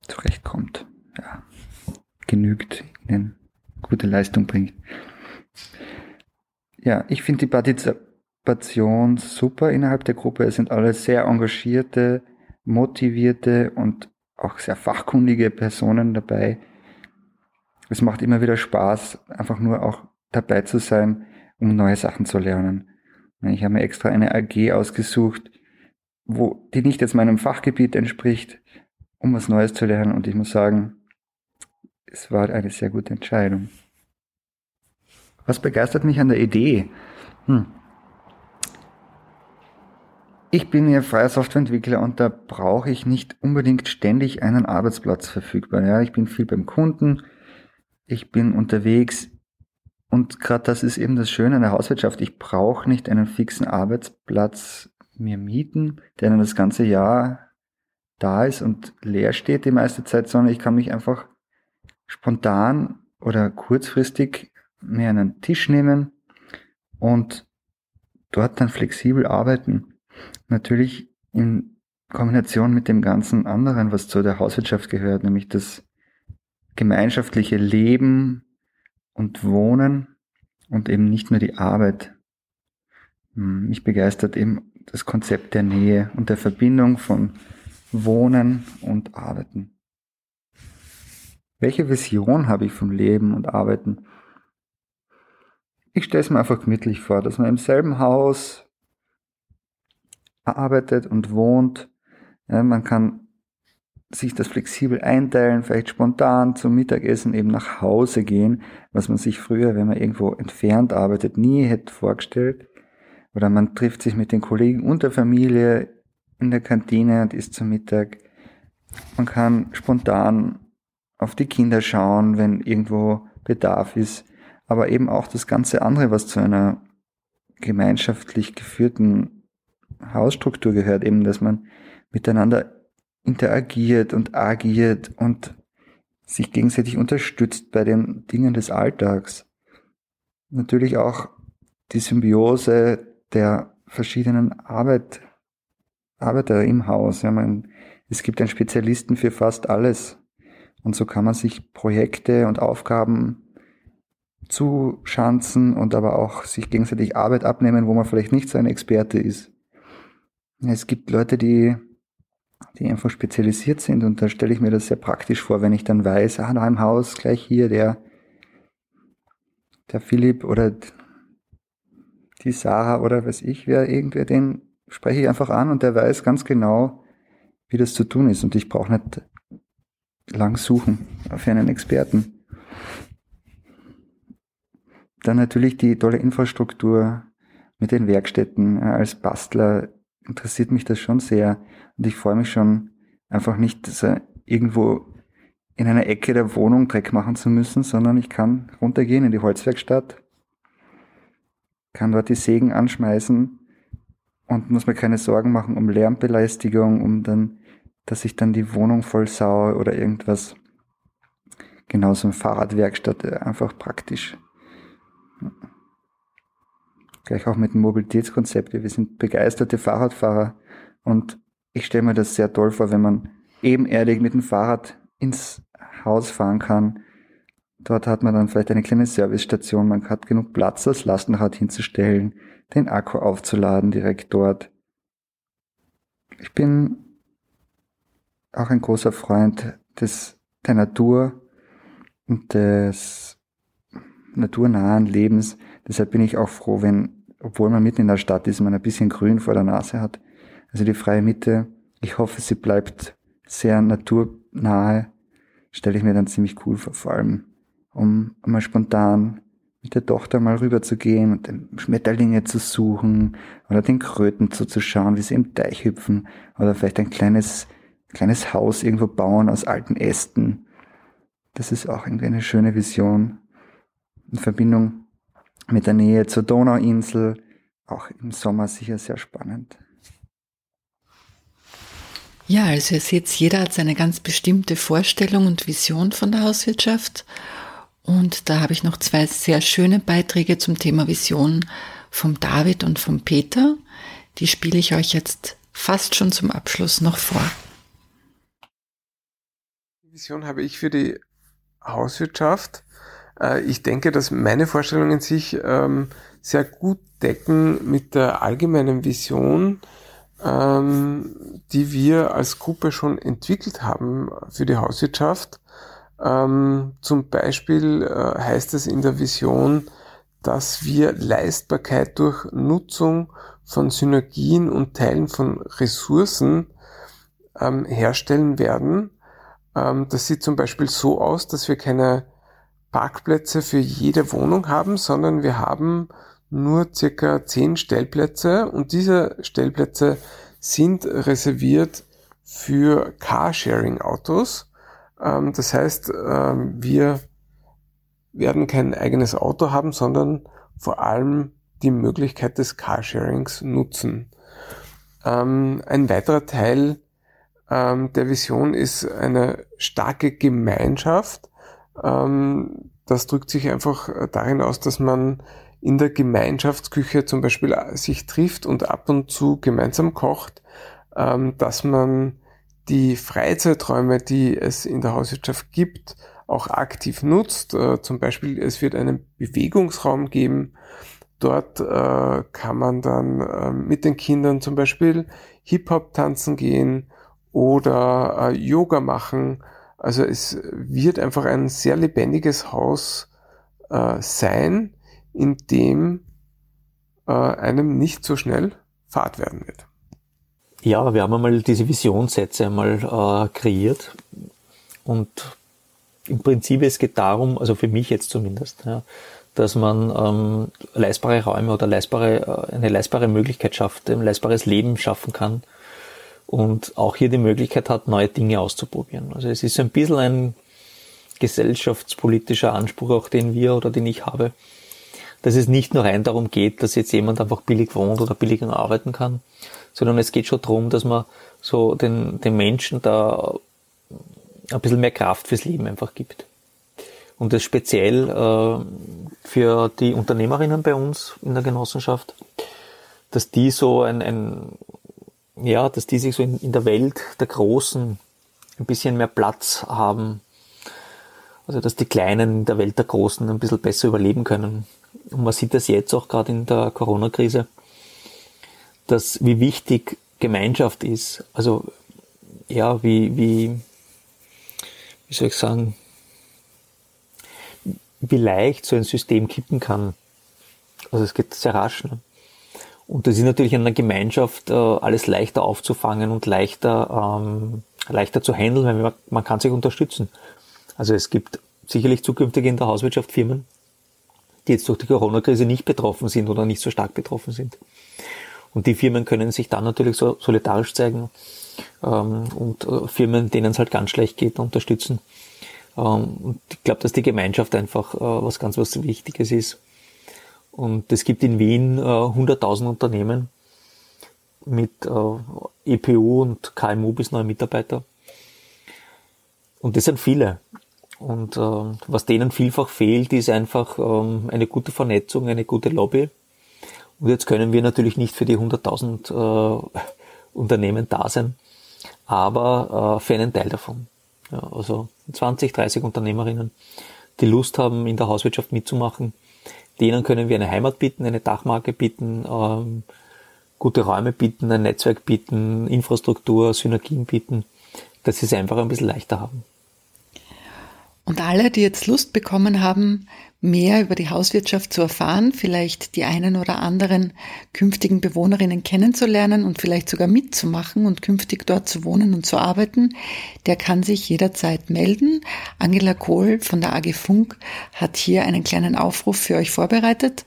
Speaker 5: Zurechtkommt, ja. Genügt, ihnen gute Leistung bringt. Ja, ich finde die Partizipation super innerhalb der Gruppe. Es sind alle sehr engagierte, motivierte und auch sehr fachkundige Personen dabei. Es macht immer wieder Spaß, einfach nur auch dabei zu sein, um neue Sachen zu lernen. Ich habe mir extra eine AG ausgesucht, wo, die nicht jetzt meinem Fachgebiet entspricht, um was Neues zu lernen. Und ich muss sagen, es war eine sehr gute Entscheidung. Was begeistert mich an der Idee? Hm. Ich bin ja freier Softwareentwickler und da brauche ich nicht unbedingt ständig einen Arbeitsplatz verfügbar. Ja, ich bin viel beim Kunden, ich bin unterwegs und gerade das ist eben das Schöne an der Hauswirtschaft. Ich brauche nicht einen fixen Arbeitsplatz mir mieten, der dann das ganze Jahr da ist und leer steht die meiste Zeit, sondern ich kann mich einfach spontan oder kurzfristig mir einen Tisch nehmen und dort dann flexibel arbeiten. Natürlich in Kombination mit dem ganzen anderen, was zu der Hauswirtschaft gehört, nämlich das gemeinschaftliche Leben und Wohnen und eben nicht nur die Arbeit. Hm, mich begeistert eben das Konzept der Nähe und der Verbindung von Wohnen und Arbeiten. Welche Vision habe ich vom Leben und Arbeiten? Ich stelle es mir einfach gemütlich vor, dass man im selben Haus arbeitet und wohnt. Ja, man kann sich das flexibel einteilen, vielleicht spontan zum Mittagessen eben nach Hause gehen, was man sich früher, wenn man irgendwo entfernt arbeitet, nie hätte vorgestellt. Oder man trifft sich mit den Kollegen und der Familie in der Kantine und isst zum Mittag. Man kann spontan auf die Kinder schauen, wenn irgendwo Bedarf ist, aber eben auch das ganze andere, was zu einer gemeinschaftlich geführten Hausstruktur gehört, eben, dass man miteinander interagiert und agiert und sich gegenseitig unterstützt bei den Dingen des Alltags. Natürlich auch die Symbiose der verschiedenen Arbeit, Arbeiter im Haus. Ja, man, es gibt einen Spezialisten für fast alles. Und so kann man sich Projekte und Aufgaben zuschanzen und aber auch sich gegenseitig Arbeit abnehmen, wo man vielleicht nicht so ein Experte ist. Es gibt Leute, die, die einfach spezialisiert sind und da stelle ich mir das sehr praktisch vor, wenn ich dann weiß, ah, da im Haus gleich hier der, der Philipp oder die Sarah oder weiß ich wer, irgendwer, den spreche ich einfach an und der weiß ganz genau, wie das zu tun ist und ich brauche nicht lang suchen für einen Experten. Dann natürlich die tolle Infrastruktur mit den Werkstätten. Als Bastler interessiert mich das schon sehr und ich freue mich schon einfach nicht, dass er irgendwo in einer Ecke der Wohnung Dreck machen zu müssen, sondern ich kann runtergehen in die Holzwerkstatt, kann dort die Sägen anschmeißen und muss mir keine Sorgen machen um Lärmbelästigung, um dann dass ich dann die Wohnung voll saue oder irgendwas. Genauso eine Fahrradwerkstatt, äh, einfach praktisch. Gleich auch mit dem Mobilitätskonzept. Wir sind begeisterte Fahrradfahrer und ich stelle mir das sehr toll vor, wenn man ebenerdig mit dem Fahrrad ins Haus fahren kann. Dort hat man dann vielleicht eine kleine Servicestation, man hat genug Platz, das Lastenrad hinzustellen, den Akku aufzuladen direkt dort. Ich bin auch ein großer Freund des, der Natur und des naturnahen Lebens. Deshalb bin ich auch froh, wenn, obwohl man mitten in der Stadt ist, man ein bisschen Grün vor der Nase hat. Also die freie Mitte, ich hoffe, sie bleibt sehr naturnahe, stelle ich mir dann ziemlich cool vor, vor allem um mal spontan mit der Tochter mal rüber zu gehen und den Schmetterlinge zu suchen oder den Kröten zuzuschauen, wie sie im Teich hüpfen oder vielleicht ein kleines kleines Haus irgendwo bauen aus alten Ästen. Das ist auch irgendwie eine schöne Vision. In Verbindung mit der Nähe zur Donauinsel, auch im Sommer sicher sehr spannend.
Speaker 6: Ja, also ihr seht, jeder hat seine ganz bestimmte Vorstellung und Vision von der Hauswirtschaft. Und da habe ich noch zwei sehr schöne Beiträge zum Thema Vision vom David und vom Peter. Die spiele ich euch jetzt fast schon zum Abschluss noch vor.
Speaker 1: Vision habe ich für die Hauswirtschaft. Äh, ich denke, dass meine Vorstellungen sich ähm, sehr gut decken mit der allgemeinen Vision, ähm, die wir als Gruppe schon entwickelt haben für die Hauswirtschaft. Ähm, zum Beispiel äh, heißt es in der Vision, dass wir Leistbarkeit durch Nutzung von Synergien und Teilen von Ressourcen herstellen werden das sieht zum Beispiel so aus, dass wir keine Parkplätze für jede Wohnung haben, sondern wir haben nur circa zehn Stellplätze und diese Stellplätze sind reserviert für Carsharing-Autos. Ähm, das heißt, ähm, wir werden kein eigenes Auto haben, sondern vor allem die Möglichkeit des Carsharings nutzen. ein weiterer Teil ähm, der Vision ist eine starke Gemeinschaft. Ähm, das drückt sich einfach darin aus, dass man in der Gemeinschaftsküche zum Beispiel sich trifft und ab und zu gemeinsam kocht, ähm, dass man die Freizeiträume, die es in der Hauswirtschaft gibt, auch aktiv nutzt. Äh, zum Beispiel, es wird einen Bewegungsraum geben. Dort äh, kann man dann äh, mit den Kindern zum Beispiel Hip-Hop tanzen gehen oder äh, Yoga machen. Also es wird einfach ein sehr lebendiges Haus äh, sein, in dem äh, einem nicht so schnell Fahrt werden wird.
Speaker 3: Ja, wir haben einmal diese Visionssätze einmal äh, kreiert und im Prinzip es geht darum, also für mich jetzt zumindest, ja, dass man ähm, leistbare Räume oder leistbare, äh, eine leistbare Möglichkeit schafft, ein leistbares Leben schaffen kann und auch hier die Möglichkeit hat, neue Dinge auszuprobieren. Also es ist ein bisschen ein gesellschaftspolitischer Anspruch, auch den wir oder den ich habe, dass es nicht nur rein darum geht, dass jetzt jemand einfach billig wohnt oder billig arbeiten kann, sondern es geht schon darum, dass man so den, den Menschen da ein bisschen mehr Kraft fürs Leben einfach gibt. Und das speziell äh, für die Unternehmerinnen bei uns in der Genossenschaft, dass die so ein, ein ja, dass die sich so in, in der Welt der Großen ein bisschen mehr Platz haben. Also dass die Kleinen in der Welt der Großen ein bisschen besser überleben können. Und man sieht das jetzt auch gerade in der Corona-Krise, dass wie wichtig Gemeinschaft ist. Also ja, wie, wie, wie soll ich sagen, wie leicht so ein System kippen kann. Also es geht sehr rasch. Ne? Und das ist natürlich in einer Gemeinschaft äh, alles leichter aufzufangen und leichter, ähm, leichter zu handeln, weil man, man kann sich unterstützen. Also es gibt sicherlich zukünftig in der Hauswirtschaft Firmen, die jetzt durch die Corona-Krise nicht betroffen sind oder nicht so stark betroffen sind. Und die Firmen können sich dann natürlich so solidarisch zeigen ähm, und äh, Firmen, denen es halt ganz schlecht geht, unterstützen. Ähm, und ich glaube, dass die Gemeinschaft einfach äh, was ganz was Wichtiges ist. Und es gibt in Wien äh, 100.000 Unternehmen mit äh, EPU und KMU bis neue Mitarbeiter. Und das sind viele. Und äh, was denen vielfach fehlt, ist einfach ähm, eine gute Vernetzung, eine gute Lobby. Und jetzt können wir natürlich nicht für die 100.000 äh, Unternehmen da sein, aber äh, für einen Teil davon. Ja, also 20, 30 Unternehmerinnen, die Lust haben, in der Hauswirtschaft mitzumachen, denen können wir eine Heimat bieten, eine Dachmarke bieten, ähm, gute Räume bieten, ein Netzwerk bieten, Infrastruktur, Synergien bieten, dass sie es einfach ein bisschen leichter haben.
Speaker 6: Und alle, die jetzt Lust bekommen haben, mehr über die Hauswirtschaft zu erfahren, vielleicht die einen oder anderen künftigen Bewohnerinnen kennenzulernen und vielleicht sogar mitzumachen und künftig dort zu wohnen und zu arbeiten, der kann sich jederzeit melden. Angela Kohl von der AG Funk hat hier einen kleinen Aufruf für euch vorbereitet.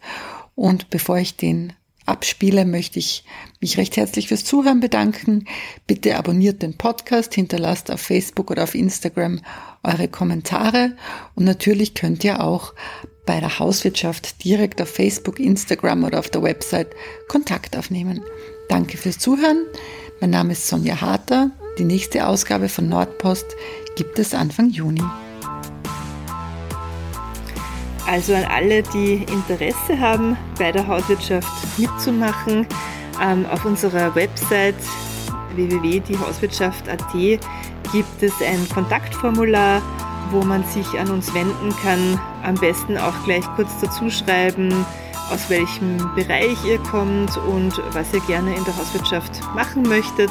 Speaker 6: Und bevor ich den abspiele, möchte ich mich recht herzlich fürs Zuhören bedanken. Bitte abonniert den Podcast, hinterlasst auf Facebook oder auf Instagram eure Kommentare und natürlich könnt ihr auch bei der Hauswirtschaft direkt auf Facebook, Instagram oder auf der Website Kontakt aufnehmen. Danke fürs Zuhören. Mein Name ist Sonja Harter. Die nächste Ausgabe von Nordpost gibt es Anfang Juni.
Speaker 2: Also an alle, die Interesse haben, bei der Hauswirtschaft mitzumachen, ähm, auf unserer Website www.diehauswirtschaft.at gibt es ein Kontaktformular, wo man sich an uns wenden kann. Am besten auch gleich kurz dazu schreiben, aus welchem Bereich ihr kommt und was ihr gerne in der Hauswirtschaft machen möchtet.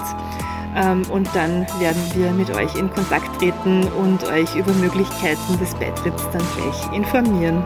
Speaker 2: Ähm, und dann werden wir mit euch in Kontakt treten und euch über Möglichkeiten des Beitritts dann gleich informieren.